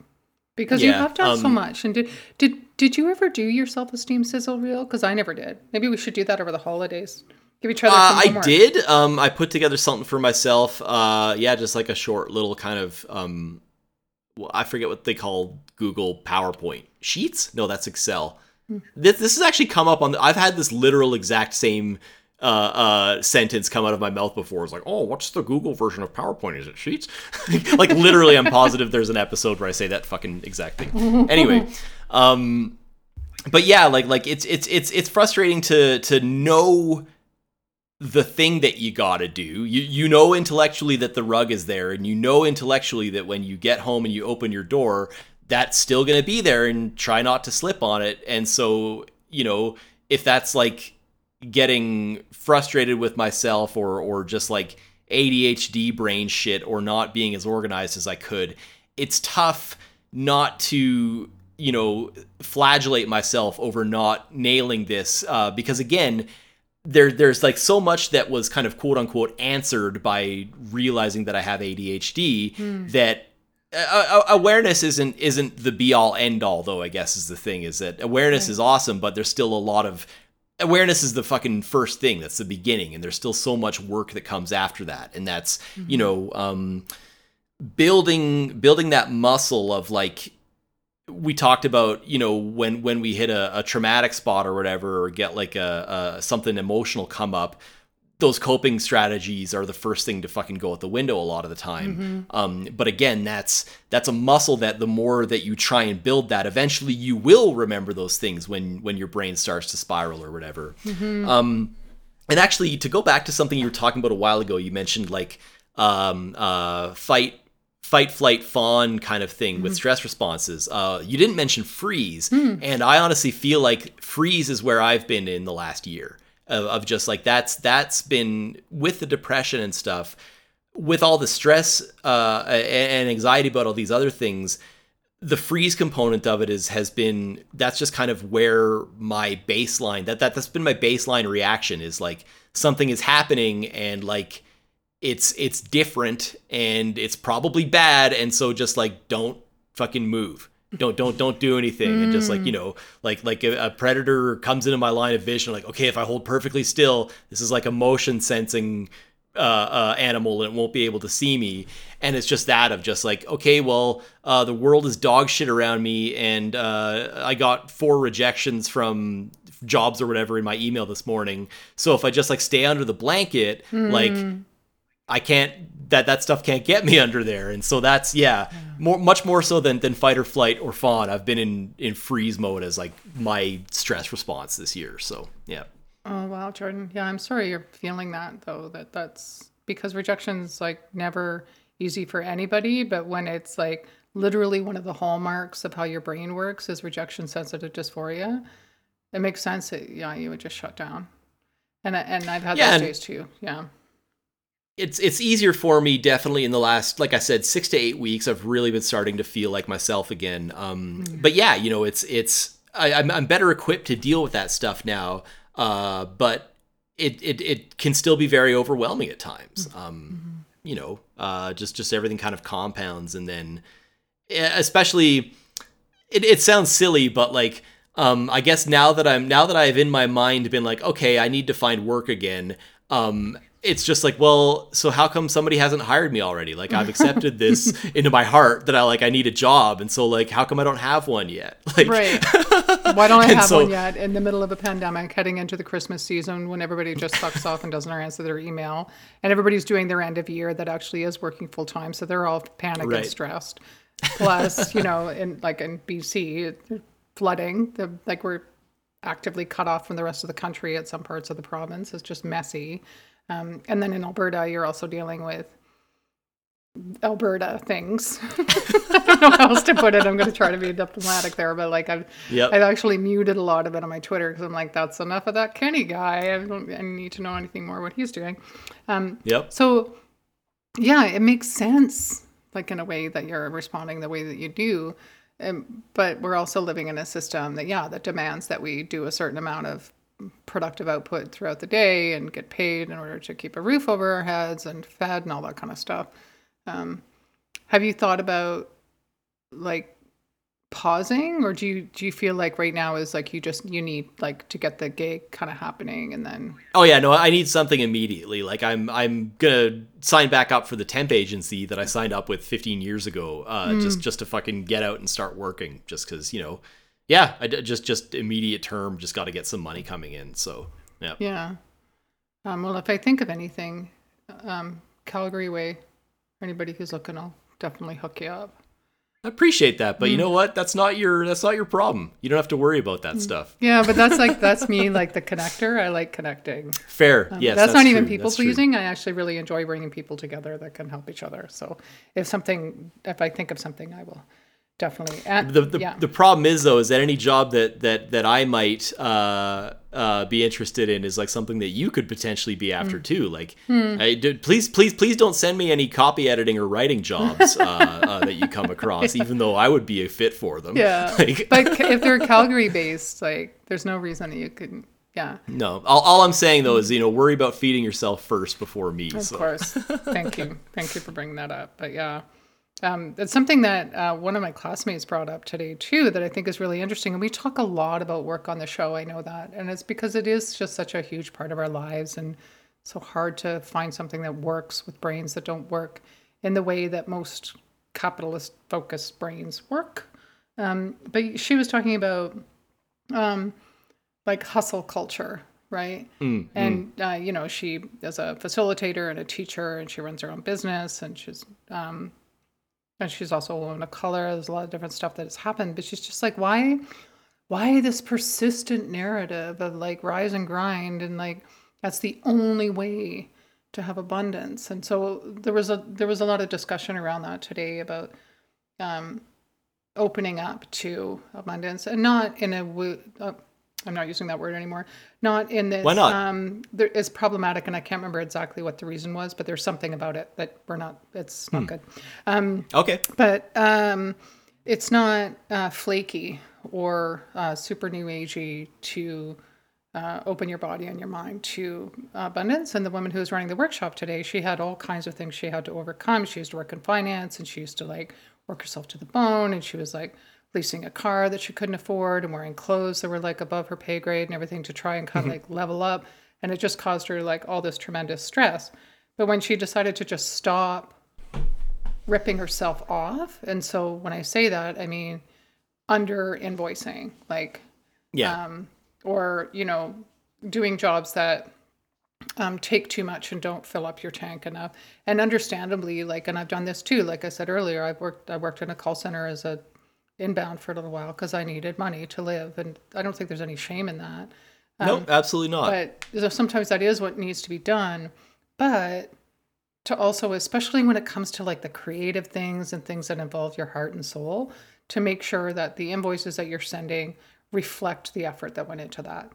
Because you have done so um, much. And did did did you ever do your self esteem sizzle reel? Because I never did. Maybe we should do that over the holidays. Give each other Uh, I homework. did. Um, I put together something for myself. Uh, yeah, just like a short little kind of. Um, well, I forget what they call Google PowerPoint sheets. No, that's Excel. Hmm. This this has actually come up on. The, I've had this literal exact same uh, uh, sentence come out of my mouth before. It's like, oh, what's the Google version of PowerPoint? Is it Sheets? like literally, I'm positive there's an episode where I say that fucking exact thing. Anyway, um, but yeah, like like it's it's it's it's frustrating to to know the thing that you gotta do. You you know intellectually that the rug is there, and you know intellectually that when you get home and you open your door, that's still gonna be there, and try not to slip on it. And so you know if that's like getting frustrated with myself or or just like ADHD brain shit or not being as organized as I could, it's tough not to you know flagellate myself over not nailing this uh, because again there there's like so much that was kind of quote unquote answered by realizing that I have ADHD that uh, uh, awareness isn't isn't the be all end all though I guess is the thing is that awareness is awesome but there's still a lot of awareness is the fucking first thing that's the beginning and there's still so much work that comes after that and that's you know um building building that muscle of like we talked about you know when when we hit a, a traumatic spot or whatever or get like a, a something emotional come up those coping strategies are the first thing to fucking go out the window a lot of the time. Um, but again that's that's a muscle that the more that you try and build that eventually you will remember those things when when your brain starts to spiral or whatever. Um, and actually to go back to something you were talking about a while ago you mentioned like um, uh, fight fight flight fawn kind of thing with stress responses uh, you didn't mention freeze. And i honestly feel like freeze is where i've been in the last year of, of just like that's that's been with the depression and stuff with all the stress uh, and and anxiety about all these other things the freeze component of it is has been that's just kind of where my baseline that, that that's been my baseline reaction is like something is happening and like it's it's different and it's probably bad. And so just like don't fucking move. Don't don't don't do anything. And just like you know like like a, a predator comes into my line of vision like okay if i hold perfectly still this is like a motion sensing uh, uh, animal and it won't be able to see me. And it's just that of just like, okay, well, uh, the world is dog shit around me, and uh, I got four rejections from jobs or whatever in my email this morning. So if I just like stay under the blanket, like I can't that that stuff can't get me under there. And so that's yeah, more much more so than than fight or flight or fawn. I've been in in freeze mode as like my stress response this year. So yeah. Oh wow, Jordan. Yeah, I'm sorry you're feeling that though. That that's because rejection's like never easy for anybody, but when it's like literally one of the hallmarks of how your brain works is rejection sensitive dysphoria, it makes sense that yeah, you would just shut down. And and I've had Yeah, those and- days too. Yeah. It's it's easier for me definitely in the last like I said six to eight weeks. I've really been starting to feel like myself again. Um, mm. But yeah, you know, it's it's I, I'm I'm better equipped to deal with that stuff now. Uh, but it, it it can still be very overwhelming at times. Mm-hmm. Um, mm-hmm. You know, uh, just just everything kind of compounds, and then eh, especially it it sounds silly, but like um, I guess now that I'm now that I've in my mind been like, okay, I need to find work again. Um, it's just like, well, so how come somebody hasn't hired me already? Like I've accepted this into my heart that I like I need a job, and so like how come I don't have one yet? Like, right? Why don't I have so, one yet? In the middle of a pandemic, heading into the Christmas season, when everybody just sucks off and doesn't answer their email, and everybody's doing their end of year that actually is working full time, so they're all panicked right. and stressed. Plus, you know, in like in BC, flooding, the like we're actively cut off from the rest of the country at some parts of the province. It's just messy. Um, and then in Alberta, you're also dealing with Alberta things. I don't know how else to put it. I'm going to try to be diplomatic there, but like I've yep. I've actually muted a lot of it on my Twitter because I'm like, that's enough of that Kenney guy. I don't I need to know anything more what he's doing. Um, yep. So yeah, it makes sense, like in a way that you're responding the way that you do. Um, but we're also living in a system that yeah that demands that we do a certain amount of productive output throughout the day and get paid in order to keep a roof over our heads and fed and all that kind of stuff. Um, have you thought about like pausing or do you do you feel like right now is like you just you need like to get the gig kind of happening and then oh yeah no i need something immediately like i'm i'm gonna sign back up for the temp agency that i signed up with 15 years ago uh, mm. just just to fucking get out and start working just because you know yeah, I just just immediate term, just got to get some money coming in. So yeah, yeah. Um, well, if I think of anything, um, Calgary way, anybody who's looking, I'll definitely hook you up. I appreciate that, but mm. you know what? That's not your that's not your problem. You don't have to worry about that mm. stuff. Yeah, but that's like that's me, like the connector. I like connecting. Fair, um, yes. That's, that's, not even people that's pleasing. True. I actually really enjoy bringing people together that can help each other. So if something, if I think of something, I will definitely. And, the the, yeah. the problem is though is that any job that that that I might uh, uh, be interested in is like something that you could potentially be after mm. too. Like, mm. I, do, please please please don't send me any copy editing or writing jobs uh, uh, that you come across, yeah. even though I would be a fit for them. Yeah, like, but if they're Calgary based, like, there's no reason that you couldn't. Yeah. No. All, all, I'm saying though is you know worry about feeding yourself first before me. Of so. course. Thank you. Thank you for bringing that up. But yeah. Um, it's something that uh, one of my classmates brought up today too that I think is really interesting. And we talk a lot about work on the show. I know that, and it's because it is just such a huge part of our lives, and so hard to find something that works with brains that don't work in the way that most capitalist focused brains work. Um, but she was talking about um, like hustle culture, right? Mm, and mm. Uh, you know, she is a facilitator and a teacher, and she runs her own business, and she's um, and she's also a woman of color. There's a lot of different stuff that has happened, but she's just like, why, why this persistent narrative of like rise and grind and like that's the only way to have abundance. And so there was a there was a lot of discussion around that today about um, opening up to abundance and not in a uh, I'm not using that word anymore. Not in this. Why not? Um, there is problematic, and I can't remember exactly what the reason was, but there's something about it that we're not. It's not hmm. good. Um, okay. But um, it's not uh, flaky or uh, super new agey to uh, open your body and your mind to abundance. And the woman who was running the workshop today, she had all kinds of things she had to overcome. She used to work in finance, and she used to like work herself to the bone, and she was like leasing a car that she couldn't afford and wearing clothes that were like above her pay grade and everything to try and kind of mm-hmm. like level up. And it just caused her like all this tremendous stress. But when she decided to just stop ripping herself off, and so when I say that, I mean under invoicing, like, yeah, um, or you know, doing jobs that um, take too much and don't fill up your tank enough. And understandably, like, and I've done this too. Like I said earlier, I've worked I worked in a call center as a inbound for a little while because I needed money to live, and I don't think there's any shame in that. Um, no, absolutely not. But sometimes that is what needs to be done. But to also, especially when it comes to like the creative things and things that involve your heart and soul, to make sure that the invoices that you're sending reflect the effort that went into that.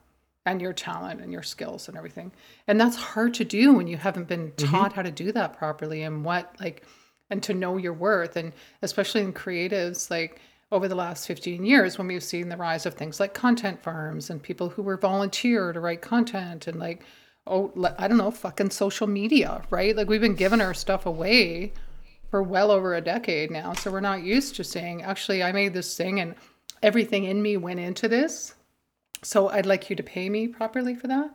and your talent and your skills and everything. And that's hard to do when you haven't been taught how to do that properly and what like and to know your worth and especially in creatives like over the last 15 years when we've seen the rise of things like content farms and people who were volunteer to write content and like oh I don't know fucking social media, right? Like we've been giving our stuff away for well over a decade now. So we're not used to saying, actually I made this thing and everything in me went into this so I'd like you to pay me properly for that.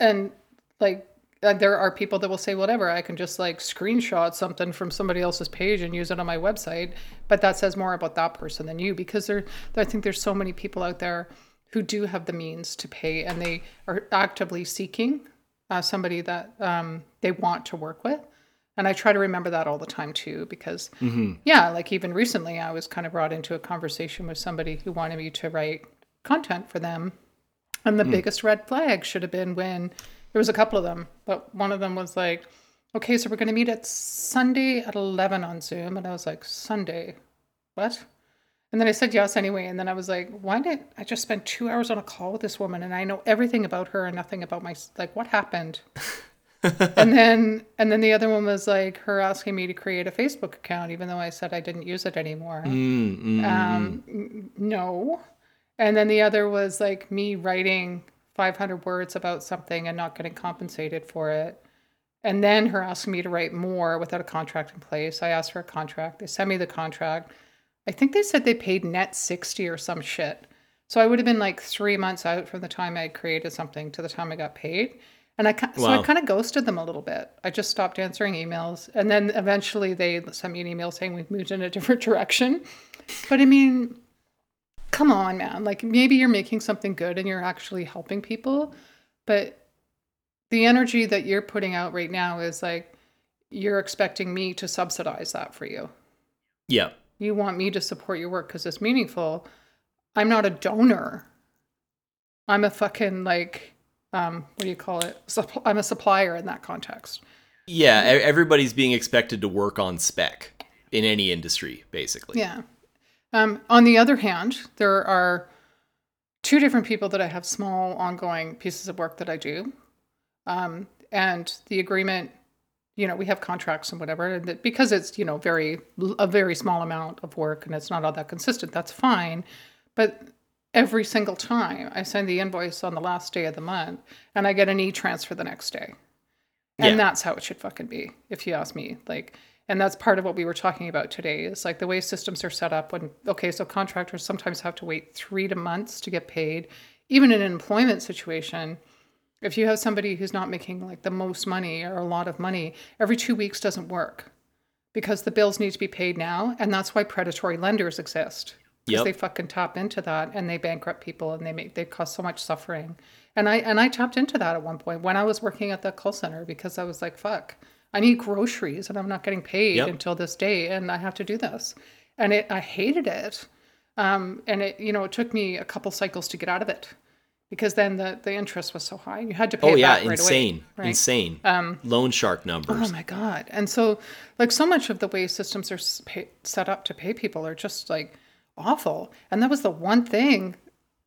And like there are people that will say whatever i can just like screenshot something from somebody else's page and use it on my website. But that says more about that person than you because there i think there's so many people out there who do have the means to pay and they are actively seeking uh, somebody that um, they want to work with. And i try to remember that all the time too because yeah like even recently i was kind of brought into a conversation with somebody who wanted me to write content for them. And the biggest red flag should have been when there was a couple of them, but one of them was like, okay, so we're going to meet at Sunday at 11 on Zoom. And I was like, Sunday? What? And then I said yes anyway. And then I was like, why did I just spend two hours on a call with this woman and I know everything about her and nothing about my, like, what happened? and then, and then the other one was like her asking me to create a Facebook account, even though I said I didn't use it anymore. Mm, mm, Um, n- no. And then the other was like me writing 500 words about something and not getting compensated for it. And then her asking me to write more without a contract in place. I asked for a contract. They sent me the contract. I think they said they paid net 60 or some shit. So I would have been like three months out from the time I created something to the time I got paid. And I ki- so I kind of ghosted them a little bit. I just stopped answering emails, and then eventually they sent me an email saying we've moved in a different direction. But I mean, come on, man. Like maybe you're making something good and you're actually helping people, but the energy that you're putting out right now is like you're expecting me to subsidize that for you. yeah. You want me to support your work because it's meaningful. I'm not a donor. I'm a fucking like um what do you call it? Supp- I'm a supplier in that context. Yeah, everybody's being expected to work on spec in any industry, basically. Yeah. Um, on the other hand, there are two different people that I have small ongoing pieces of work that I do. Um, and the agreement, you know, we have contracts and whatever, and that because it's, you know, very, a very small amount of work and it's not all that consistent, that's fine. But every single time I send the invoice on the last day of the month and I get an e transfer the next day. And Yeah. that's how it should fucking be, if you ask me. Like, and that's part of what we were talking about today is like the way systems are set up when, okay, so contractors sometimes have to wait three to months to get paid. Even in an employment situation, if you have somebody who's not making like the most money or a lot of money, every two weeks doesn't work because the bills need to be paid now. And that's why predatory lenders exist. Because Yep. they fucking tap into that and they bankrupt people and they make they cause so much suffering. And I and I tapped into that at one point when I was working at the call center because I was like, fuck, I need groceries and I'm not getting paid Yep. until this day and I have to do this. And it I hated it. Um, and it, you know, it took me a couple cycles to get out of it because then the, the interest was so high. You had to pay Oh yeah, right insane, away. Right? insane. Loan shark numbers. Oh my god! And so, like, so much of the way systems are pay, set up to pay people are just like awful. And that was the one thing,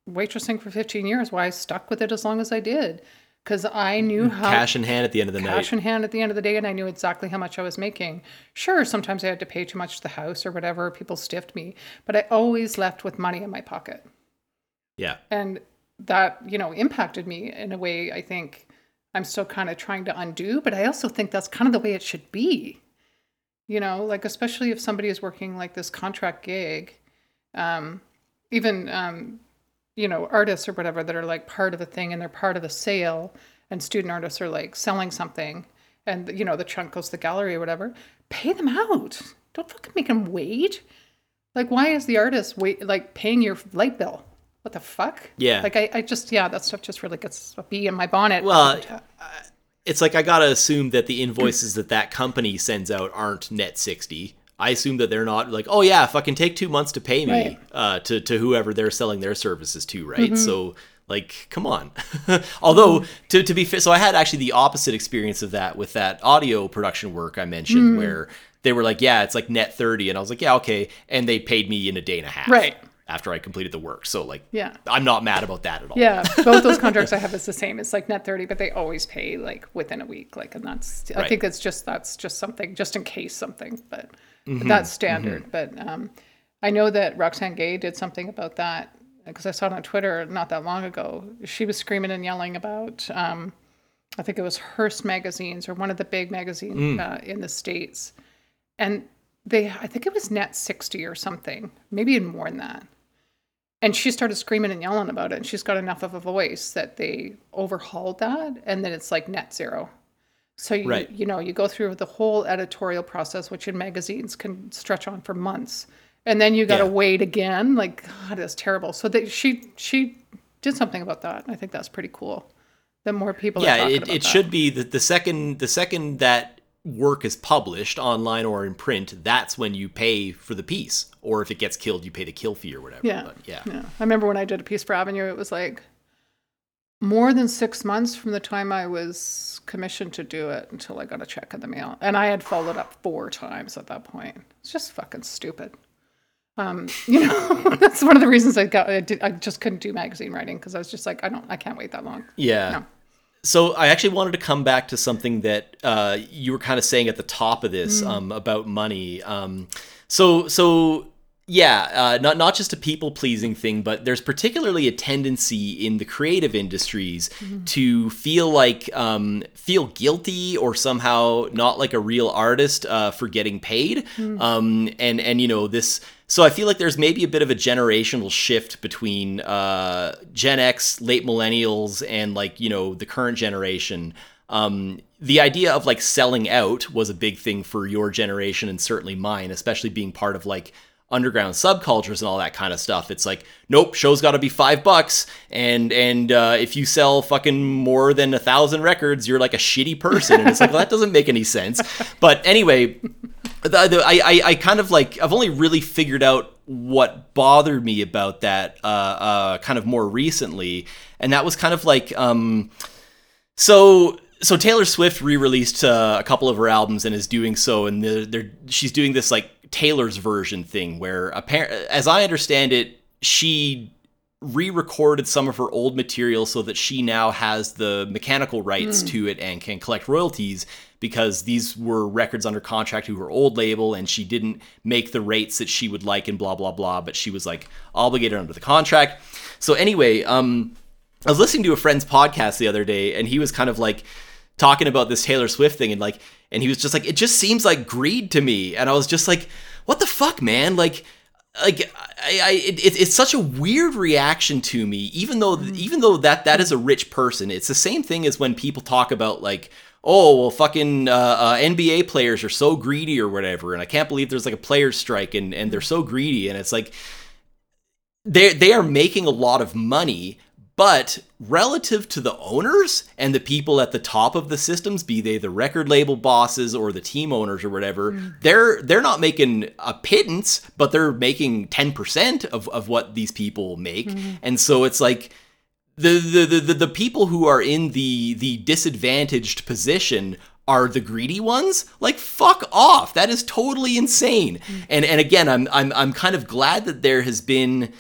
waitressing for 15 years, why I stuck with it as long as I did, because I knew how Cash in hand at the end of the cash night. in hand at the end of the day, and I knew exactly how much I was making. Sure, sometimes I had to pay too much to the house or whatever. People stiffed me, but I always left with money in my pocket Yeah. and that you know impacted me in a way i think i'm still kind of trying to undo but i also think that's kind of the way it should be you know like especially if somebody is working like this contract gig um even um you know artists or whatever that are like part of a thing and they're part of a sale and student artists are like selling something and you know the chunk goes to the gallery or whatever pay them out. Don't fucking make them wait. Like why is the artist wait like paying your light bill? What the fuck? Yeah. like i, I just yeah that stuff just really gets a bee in my bonnet. Well, uh, it's like I gotta assume that the invoices that that company sends out aren't net sixty. I assume that they're not like, oh yeah, fucking take two months to pay me Right. uh, to to whoever they're selling their services to, right? Mm-hmm. So like, come on. Although mm-hmm. to to be fit, so I had actually the opposite experience of that with that audio production work I mentioned, mm-hmm. where they were like, yeah, it's like net thirty, and I was like, yeah, okay, and they paid me in a day and a half, Right. after I completed the work. So like, Yeah. I'm not mad about that at all. Yeah, both those contracts I have is the same. It's like net thirty, but they always pay like within a week. Like, and that's I Right. think it's just that's just something just in case something, but Mm-hmm. that's standard. But um, I know that Roxane Gay did something about that because I saw it on Twitter not that long ago. She was screaming and yelling about. Um, I think it was Hearst magazines or one of the big magazines Mm. uh, in the states, and they I think it was net sixty or something, maybe even more than that. And she started screaming and yelling about it. And she's got enough of a voice that they overhauled that, and then it's like net zero. So you Right. you know you go through the whole editorial process, which in magazines can stretch on for months, and then you got to Yeah. wait again. Like God, it's terrible. So they, she she did something about that. I think that's pretty cool. That more people are yeah it, it that. should be the, the second the second that work is published online or in print that's when you pay for the piece or if it gets killed you pay the kill fee or whatever Yeah. but yeah Yeah. I remember when I did a piece for Avenue, it was like more than six months from the time I was commissioned to do it until I got a check in the mail. And I had followed up four times at that point. It's just fucking stupid. Um, you know, that's one of the reasons I got, I, did, I just couldn't do magazine writing because I was just like, I don't, I can't wait that long. yeah No. so i actually wanted to come back to something that uh, you were kind of saying at the top of this Mm. um, about money um, so so yeah uh, not not just a people pleasing thing but there's particularly a tendency in the creative industries Mm-hmm. to feel like um, feel guilty or somehow not like a real artist uh, for getting paid Mm. um, and and you know this so I feel like there's maybe a bit of a generational shift between uh, Gen X, late millennials, and like you know the current generation. Um, the idea of like selling out was a big thing for your generation and certainly mine, especially being part of like underground subcultures and all that kind of stuff. It's like, nope, show's got to be five bucks, and and uh, if you sell fucking more than a thousand records, you're like a shitty person, and it's like, well, that doesn't make any sense. But anyway, the, the, I, I, I kind of like I've only really figured out what bothered me about that uh, uh, kind of more recently, and that was kind of like um, so so Taylor Swift re-released uh, a couple of her albums and is doing so, and they're, they're she's doing this like Taylor's version thing where appar- as I understand it, she re-recorded some of her old material so that she now has the mechanical rights to it and can collect royalties because these were records under contract to her old label and she didn't make the rates that she would like and blah blah blah but she was like obligated under the contract. So anyway um i was listening to a friend's podcast the other day and he was kind of like talking about this taylor swift thing and like and he was just like it just seems like greed to me. And i was just like what the fuck man? Like like I, I it, it- it's such a weird reaction to me even though even though that that is a rich person. It's the same thing as when people talk about like oh well fucking uh, uh, nba players are so greedy or whatever and i can't believe there's like a players strike and and they're so greedy. And it's like they they are making a lot of money but relative to the owners and the people at the top of the systems be they the record label bosses or the team owners or whatever mm. they're they're not making a pittance but they're making 10% of, of what these people make. Mm-hmm. And so it's like the, the the the the people who are in the the disadvantaged position are the greedy ones? Like fuck off. That is totally insane. Mm. And and again i'm i'm i'm kind of glad that there has been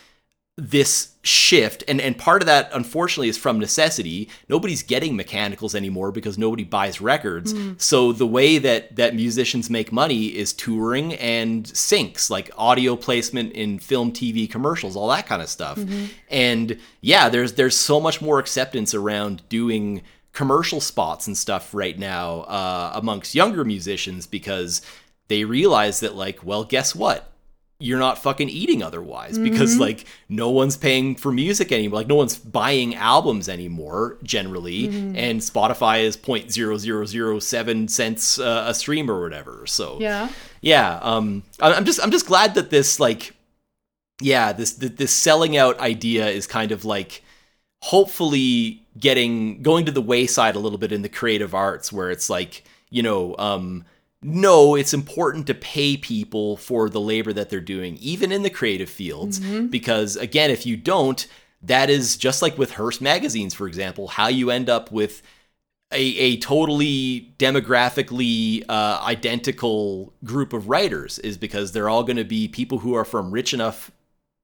this shift and and part of that unfortunately is from necessity. Nobody's getting mechanicals anymore because nobody buys records. So the way that that musicians make money is touring and syncs like audio placement in film tv commercials all that kind of stuff and yeah there's there's so much more acceptance around doing commercial spots and stuff right now uh, amongst younger musicians because they realize that like well guess what you're not fucking eating otherwise because like no one's paying for music anymore. Like no one's buying albums anymore generally. And spotify is 0.0007 cents uh, a stream or whatever. So Yeah. yeah um i'm just i'm just glad that this like yeah this th- this selling out idea is kind of like hopefully getting going to the wayside a little bit in the creative arts where it's like you know um no it's important to pay people for the labor that they're doing even in the creative fields because again if you don't that is just like with Hearst magazines for example how you end up with a, a totally demographically uh, identical group of writers is because they're all going to be people who are from rich enough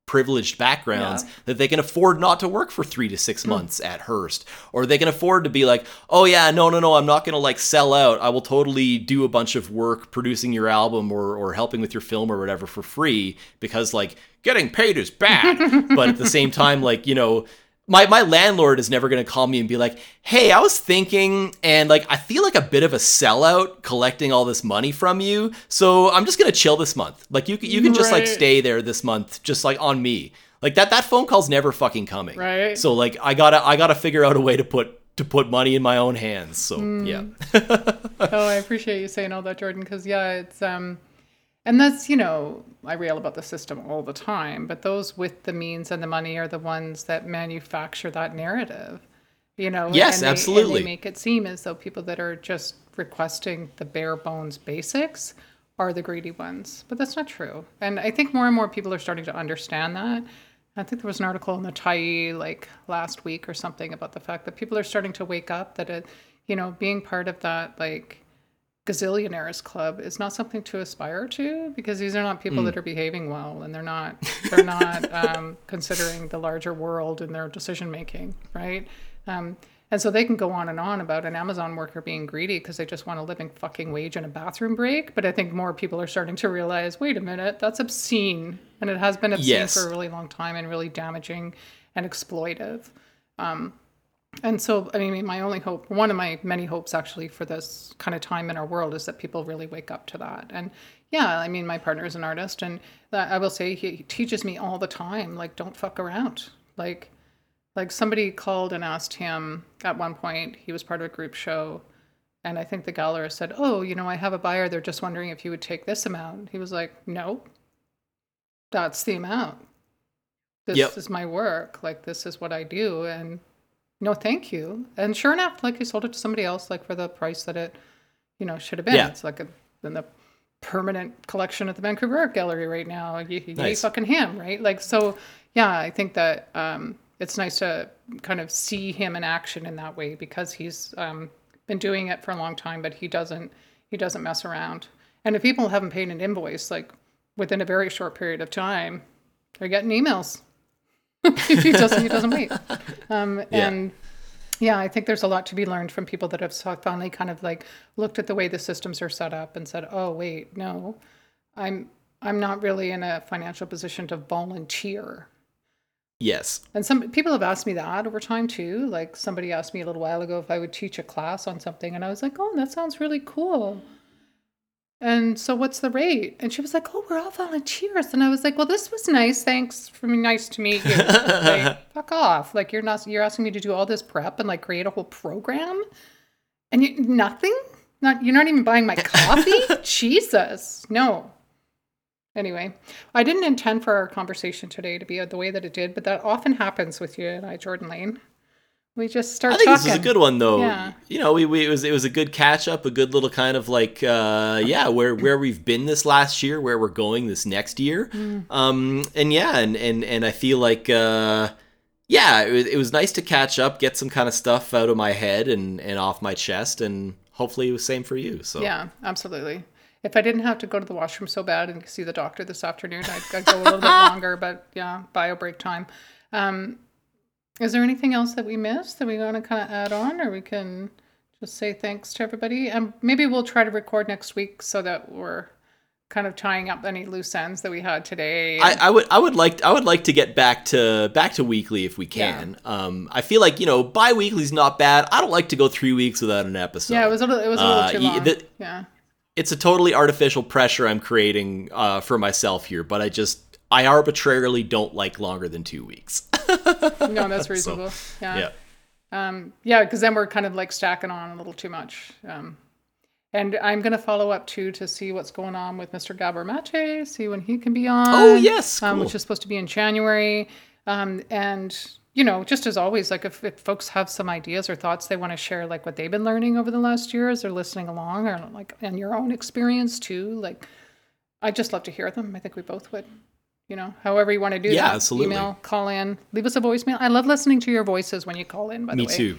privileged backgrounds that they can afford not to work for three to six hmm. months at Hearst, or they can afford to be like, oh yeah, no, no, no, I'm not gonna like sell out. I will totally do a bunch of work producing your album or or helping with your film or whatever for free because like getting paid is bad. but at the same time, like you know. My, my landlord is never going to call me and be like, hey, I was thinking, and like, I feel like a bit of a sellout collecting all this money from you. So I'm just going to chill this month. Like, you, can- you can just like stay there this month, just like on me. Like that, that phone call's never fucking coming. Right. So like, I gotta, I gotta figure out a way to put, to put money in my own hands. So yeah. oh, I appreciate you saying all that, Jordan, because yeah, it's um, and that's you know I rail about the system all the time, but those with the means and the money are the ones that manufacture that narrative. You know. Yes, and they, And absolutely. they make it seem as though people that are just requesting the bare bones basics are the greedy ones, but that's not true. And I think more and more people are starting to understand that. I think there was an article in the Tyee like last week or something about the fact that people are starting to wake up that it, you know, being part of that like gazillionaires club is not something to aspire to because these are not people that are behaving well and they're not they're not um, considering the larger world in their decision making, right? Um, and so they can go on and on about an Amazon worker being greedy because they just want a living fucking wage and a bathroom break. But I think more people are starting to realize, wait a minute, that's obscene, and it has been obscene Yes. for a really long time and really damaging and exploitive. And so, I mean, my only hope, one of my many hopes actually for this kind of time in our world is that people really wake up to that. And yeah, I mean, my partner is an artist, and that, I will say he teaches me all the time, like, don't fuck around. Like, like somebody called and asked him at one point, he was part of a group show, and I think the gallerist said, "Oh, you know, I have a buyer. They're just wondering if you would take this amount." He was like, "No, that's the amount. This Yep. is my work. Like this is what I do." And no, thank you. And sure enough, like he sold it to somebody else, like for the price that it, you know, should have been. Yeah. It's like a, in the permanent collection at the Vancouver Art Gallery right now. You, you Nice. fucking him, right? Like so. Yeah, I think that um, it's nice to kind of see him in action in that way because he's um, been doing it for a long time, but he doesn't he doesn't mess around. And if people haven't paid an invoice, like within a very short period of time, they're getting emails. He doesn't he doesn't wait. Um, And yeah, I think there's a lot to be learned from people that have so- finally kind of like looked at the way the systems are set up and said, "Oh, wait, no, I'm I'm not really in a financial position to volunteer." Yes. And some people have asked me that over time too. Like somebody asked me a little while ago if I would teach a class on something, and I was like, "Oh, that sounds really cool." And so, what's the rate? And she was like, "Oh, we're all volunteers." And I was like, "Well, this was nice. Thanks for me. Nice to meet you." like, fuck off! Like you're not. You're asking me to do all this prep and like create a whole program, and you nothing. Not you're not even buying my coffee. Jesus, no. Anyway, I didn't intend for our conversation today to be the way that it did, but that often happens with you and I, Jordan Lane. We just start I think talking. this was a good one though. Yeah. You know, we, we it was it was a good catch up, a good little kind of like uh yeah, where where we've been this last year, where we're going this next year. Mm. Um and yeah, and and and I feel like uh yeah, it was, it was nice to catch up, get some kind of stuff out of my head and and off my chest and hopefully it was same for you. So Yeah, absolutely. If I didn't have to go to the washroom so bad and see the doctor this afternoon, I'd, I'd go a little bit longer, but yeah, bio break time. Um, is there anything else that we missed that we want to kind of add on, or we can just say thanks to everybody? And maybe we'll try to record next week so that we're kind of tying up any loose ends that we had today. I, I would I would like I would like to get back to back to weekly if we can. Um, I feel like you know bi-weekly's not bad. I don't like to go three weeks without an episode. yeah, it was a little, it was a little Uh, too long. the- yeah. it's a totally artificial pressure I'm creating uh, for myself here, but I just I arbitrarily don't like longer than two weeks. No, that's reasonable. yeah. yeah. Um, yeah, because then we're kind of like stacking on a little too much. Um, and I'm going to follow up too to see what's going on with Mr. Gabor Mate, see when he can be on. Oh, yes, um, which is supposed to be in January. Um, and you know, just as always, like if, if folks have some ideas or thoughts they want to share, like what they've been learning over the last year as they're listening along, or like and your own experience too, like I'd just love to hear them. I think we both would. You know, however you want to do Yeah, that. absolutely. Email, call in, leave us a voicemail. I love listening to your voices when you call in. By Me the way, Me too.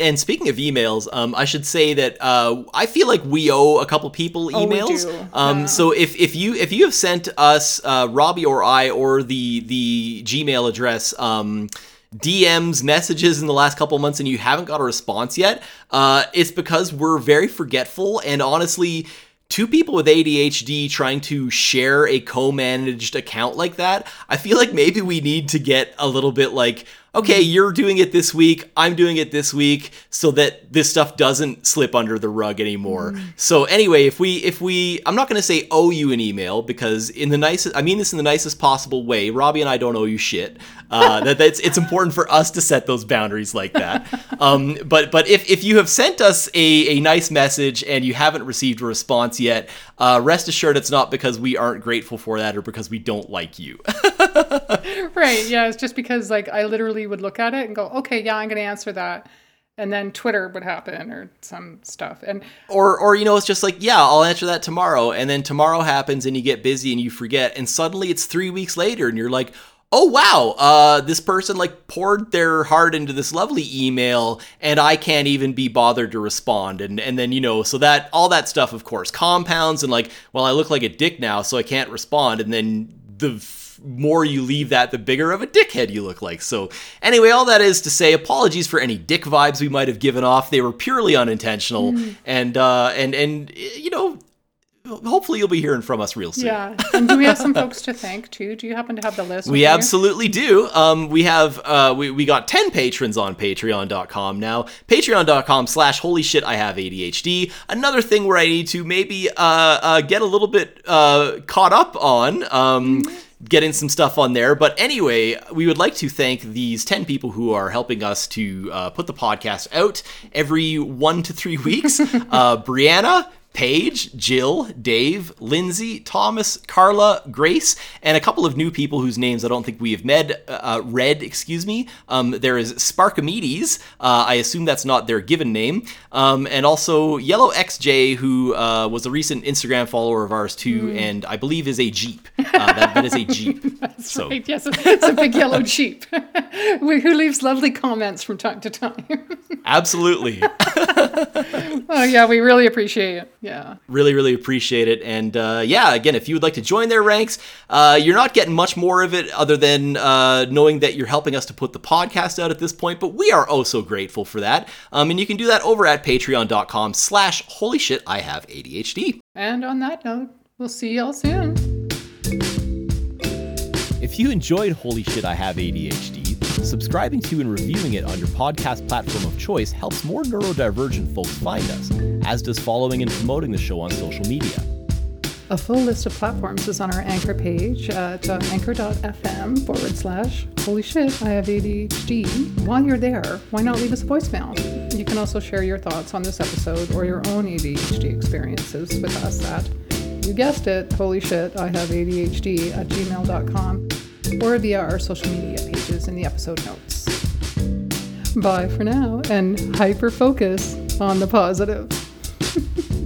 And speaking of emails, um, I should say that uh, I feel like we owe a couple people Oh, we emails. do. Um, Yeah. So if, if you if you have sent us uh, Robbie or I or the the Gmail address um, DMs messages in the last couple months and you haven't got a response yet, uh, it's because we're very forgetful and honestly. Two people with ADHD trying to share a co managed account like that, I feel like maybe we need to get a little bit like, okay, you're doing it this week, I'm doing it this week, so that this stuff doesn't slip under the rug anymore. So anyway, if we if we I'm not gonna say owe you an email because in the nicest I mean this in the nicest possible way, Robbie and I don't owe you shit. Uh, that that's it's important for us to set those boundaries like that. Um, but but if if you have sent us a, a nice message and you haven't received a response yet, uh, rest assured it's not because we aren't grateful for that or because we don't like you. Right. Yeah. It's just because like I literally would look at it and go, okay, yeah, I'm going to answer that. And then Twitter would happen or some stuff. And or or you know it's just like yeah i'll answer that tomorrow and then tomorrow happens and you get busy and you forget and suddenly it's three weeks later and you're like oh wow uh, this person like poured their heart into this lovely email and i can't even be bothered to respond and and then you know so that all that stuff of course compounds and like well i look like a dick now so i can't respond and then the more you leave that, the bigger of a dickhead you look like. So, anyway, all that is to say, apologies for any dick vibes we might have given off. They were purely unintentional, and uh, and and you know, hopefully you'll be hearing from us real soon. yeah. And do we have some folks to thank too? Do you happen to have the list? We with you? absolutely do. Um, we have uh, we, we got 10 patrons on patreon.com now. Patreon.com slash holy shit I have ADHD. Another thing where I need to maybe uh, uh, get a little bit uh, caught up on. Um, Getting some stuff on there. But anyway, we would like to thank these 10 people who are helping us to uh, put the podcast out every one to three weeks. uh, Brianna, Paige, Jill, Dave, Lindsay, Thomas, Carla, Grace, and a couple of new people whose names I don't think we have med, uh, read. Excuse me. Um, there is Sparkamedes. Uh, I assume that's not their given name. Um, and also Yellow XJ, who uh, was a recent Instagram follower of ours too, and I believe is a Jeep. Uh, that, that is a Jeep. so Right, yes, it's a big yellow Jeep who who leaves lovely comments from time to time. absolutely. oh, yeah, we really appreciate it. Yeah. really really appreciate it and uh, yeah again if you would like to join their ranks uh, you're not getting much more of it other than uh, knowing that you're helping us to put the podcast out at this point but we are oh so grateful for that um, and you can do that over at patreon.com slash holy shit i have adhd And on that note, we'll see y'all soon. If you enjoyed Holy Shit I Have ADHD, subscribing to and reviewing it on your podcast platform of choice helps more neurodivergent folks find us, as does following and promoting the show on social media. A full list of platforms is on our anchor page at uh, anchor.fm forward slash holy shit, I have ADHD. While you're there, why not leave us a voicemail? You can also share your thoughts on this episode or your own ADHD experiences with us at, you guessed it, holy shit, I have ADHD at gmail.com or via our social media pages in the episode notes. Bye for now and hyper focus on the positive.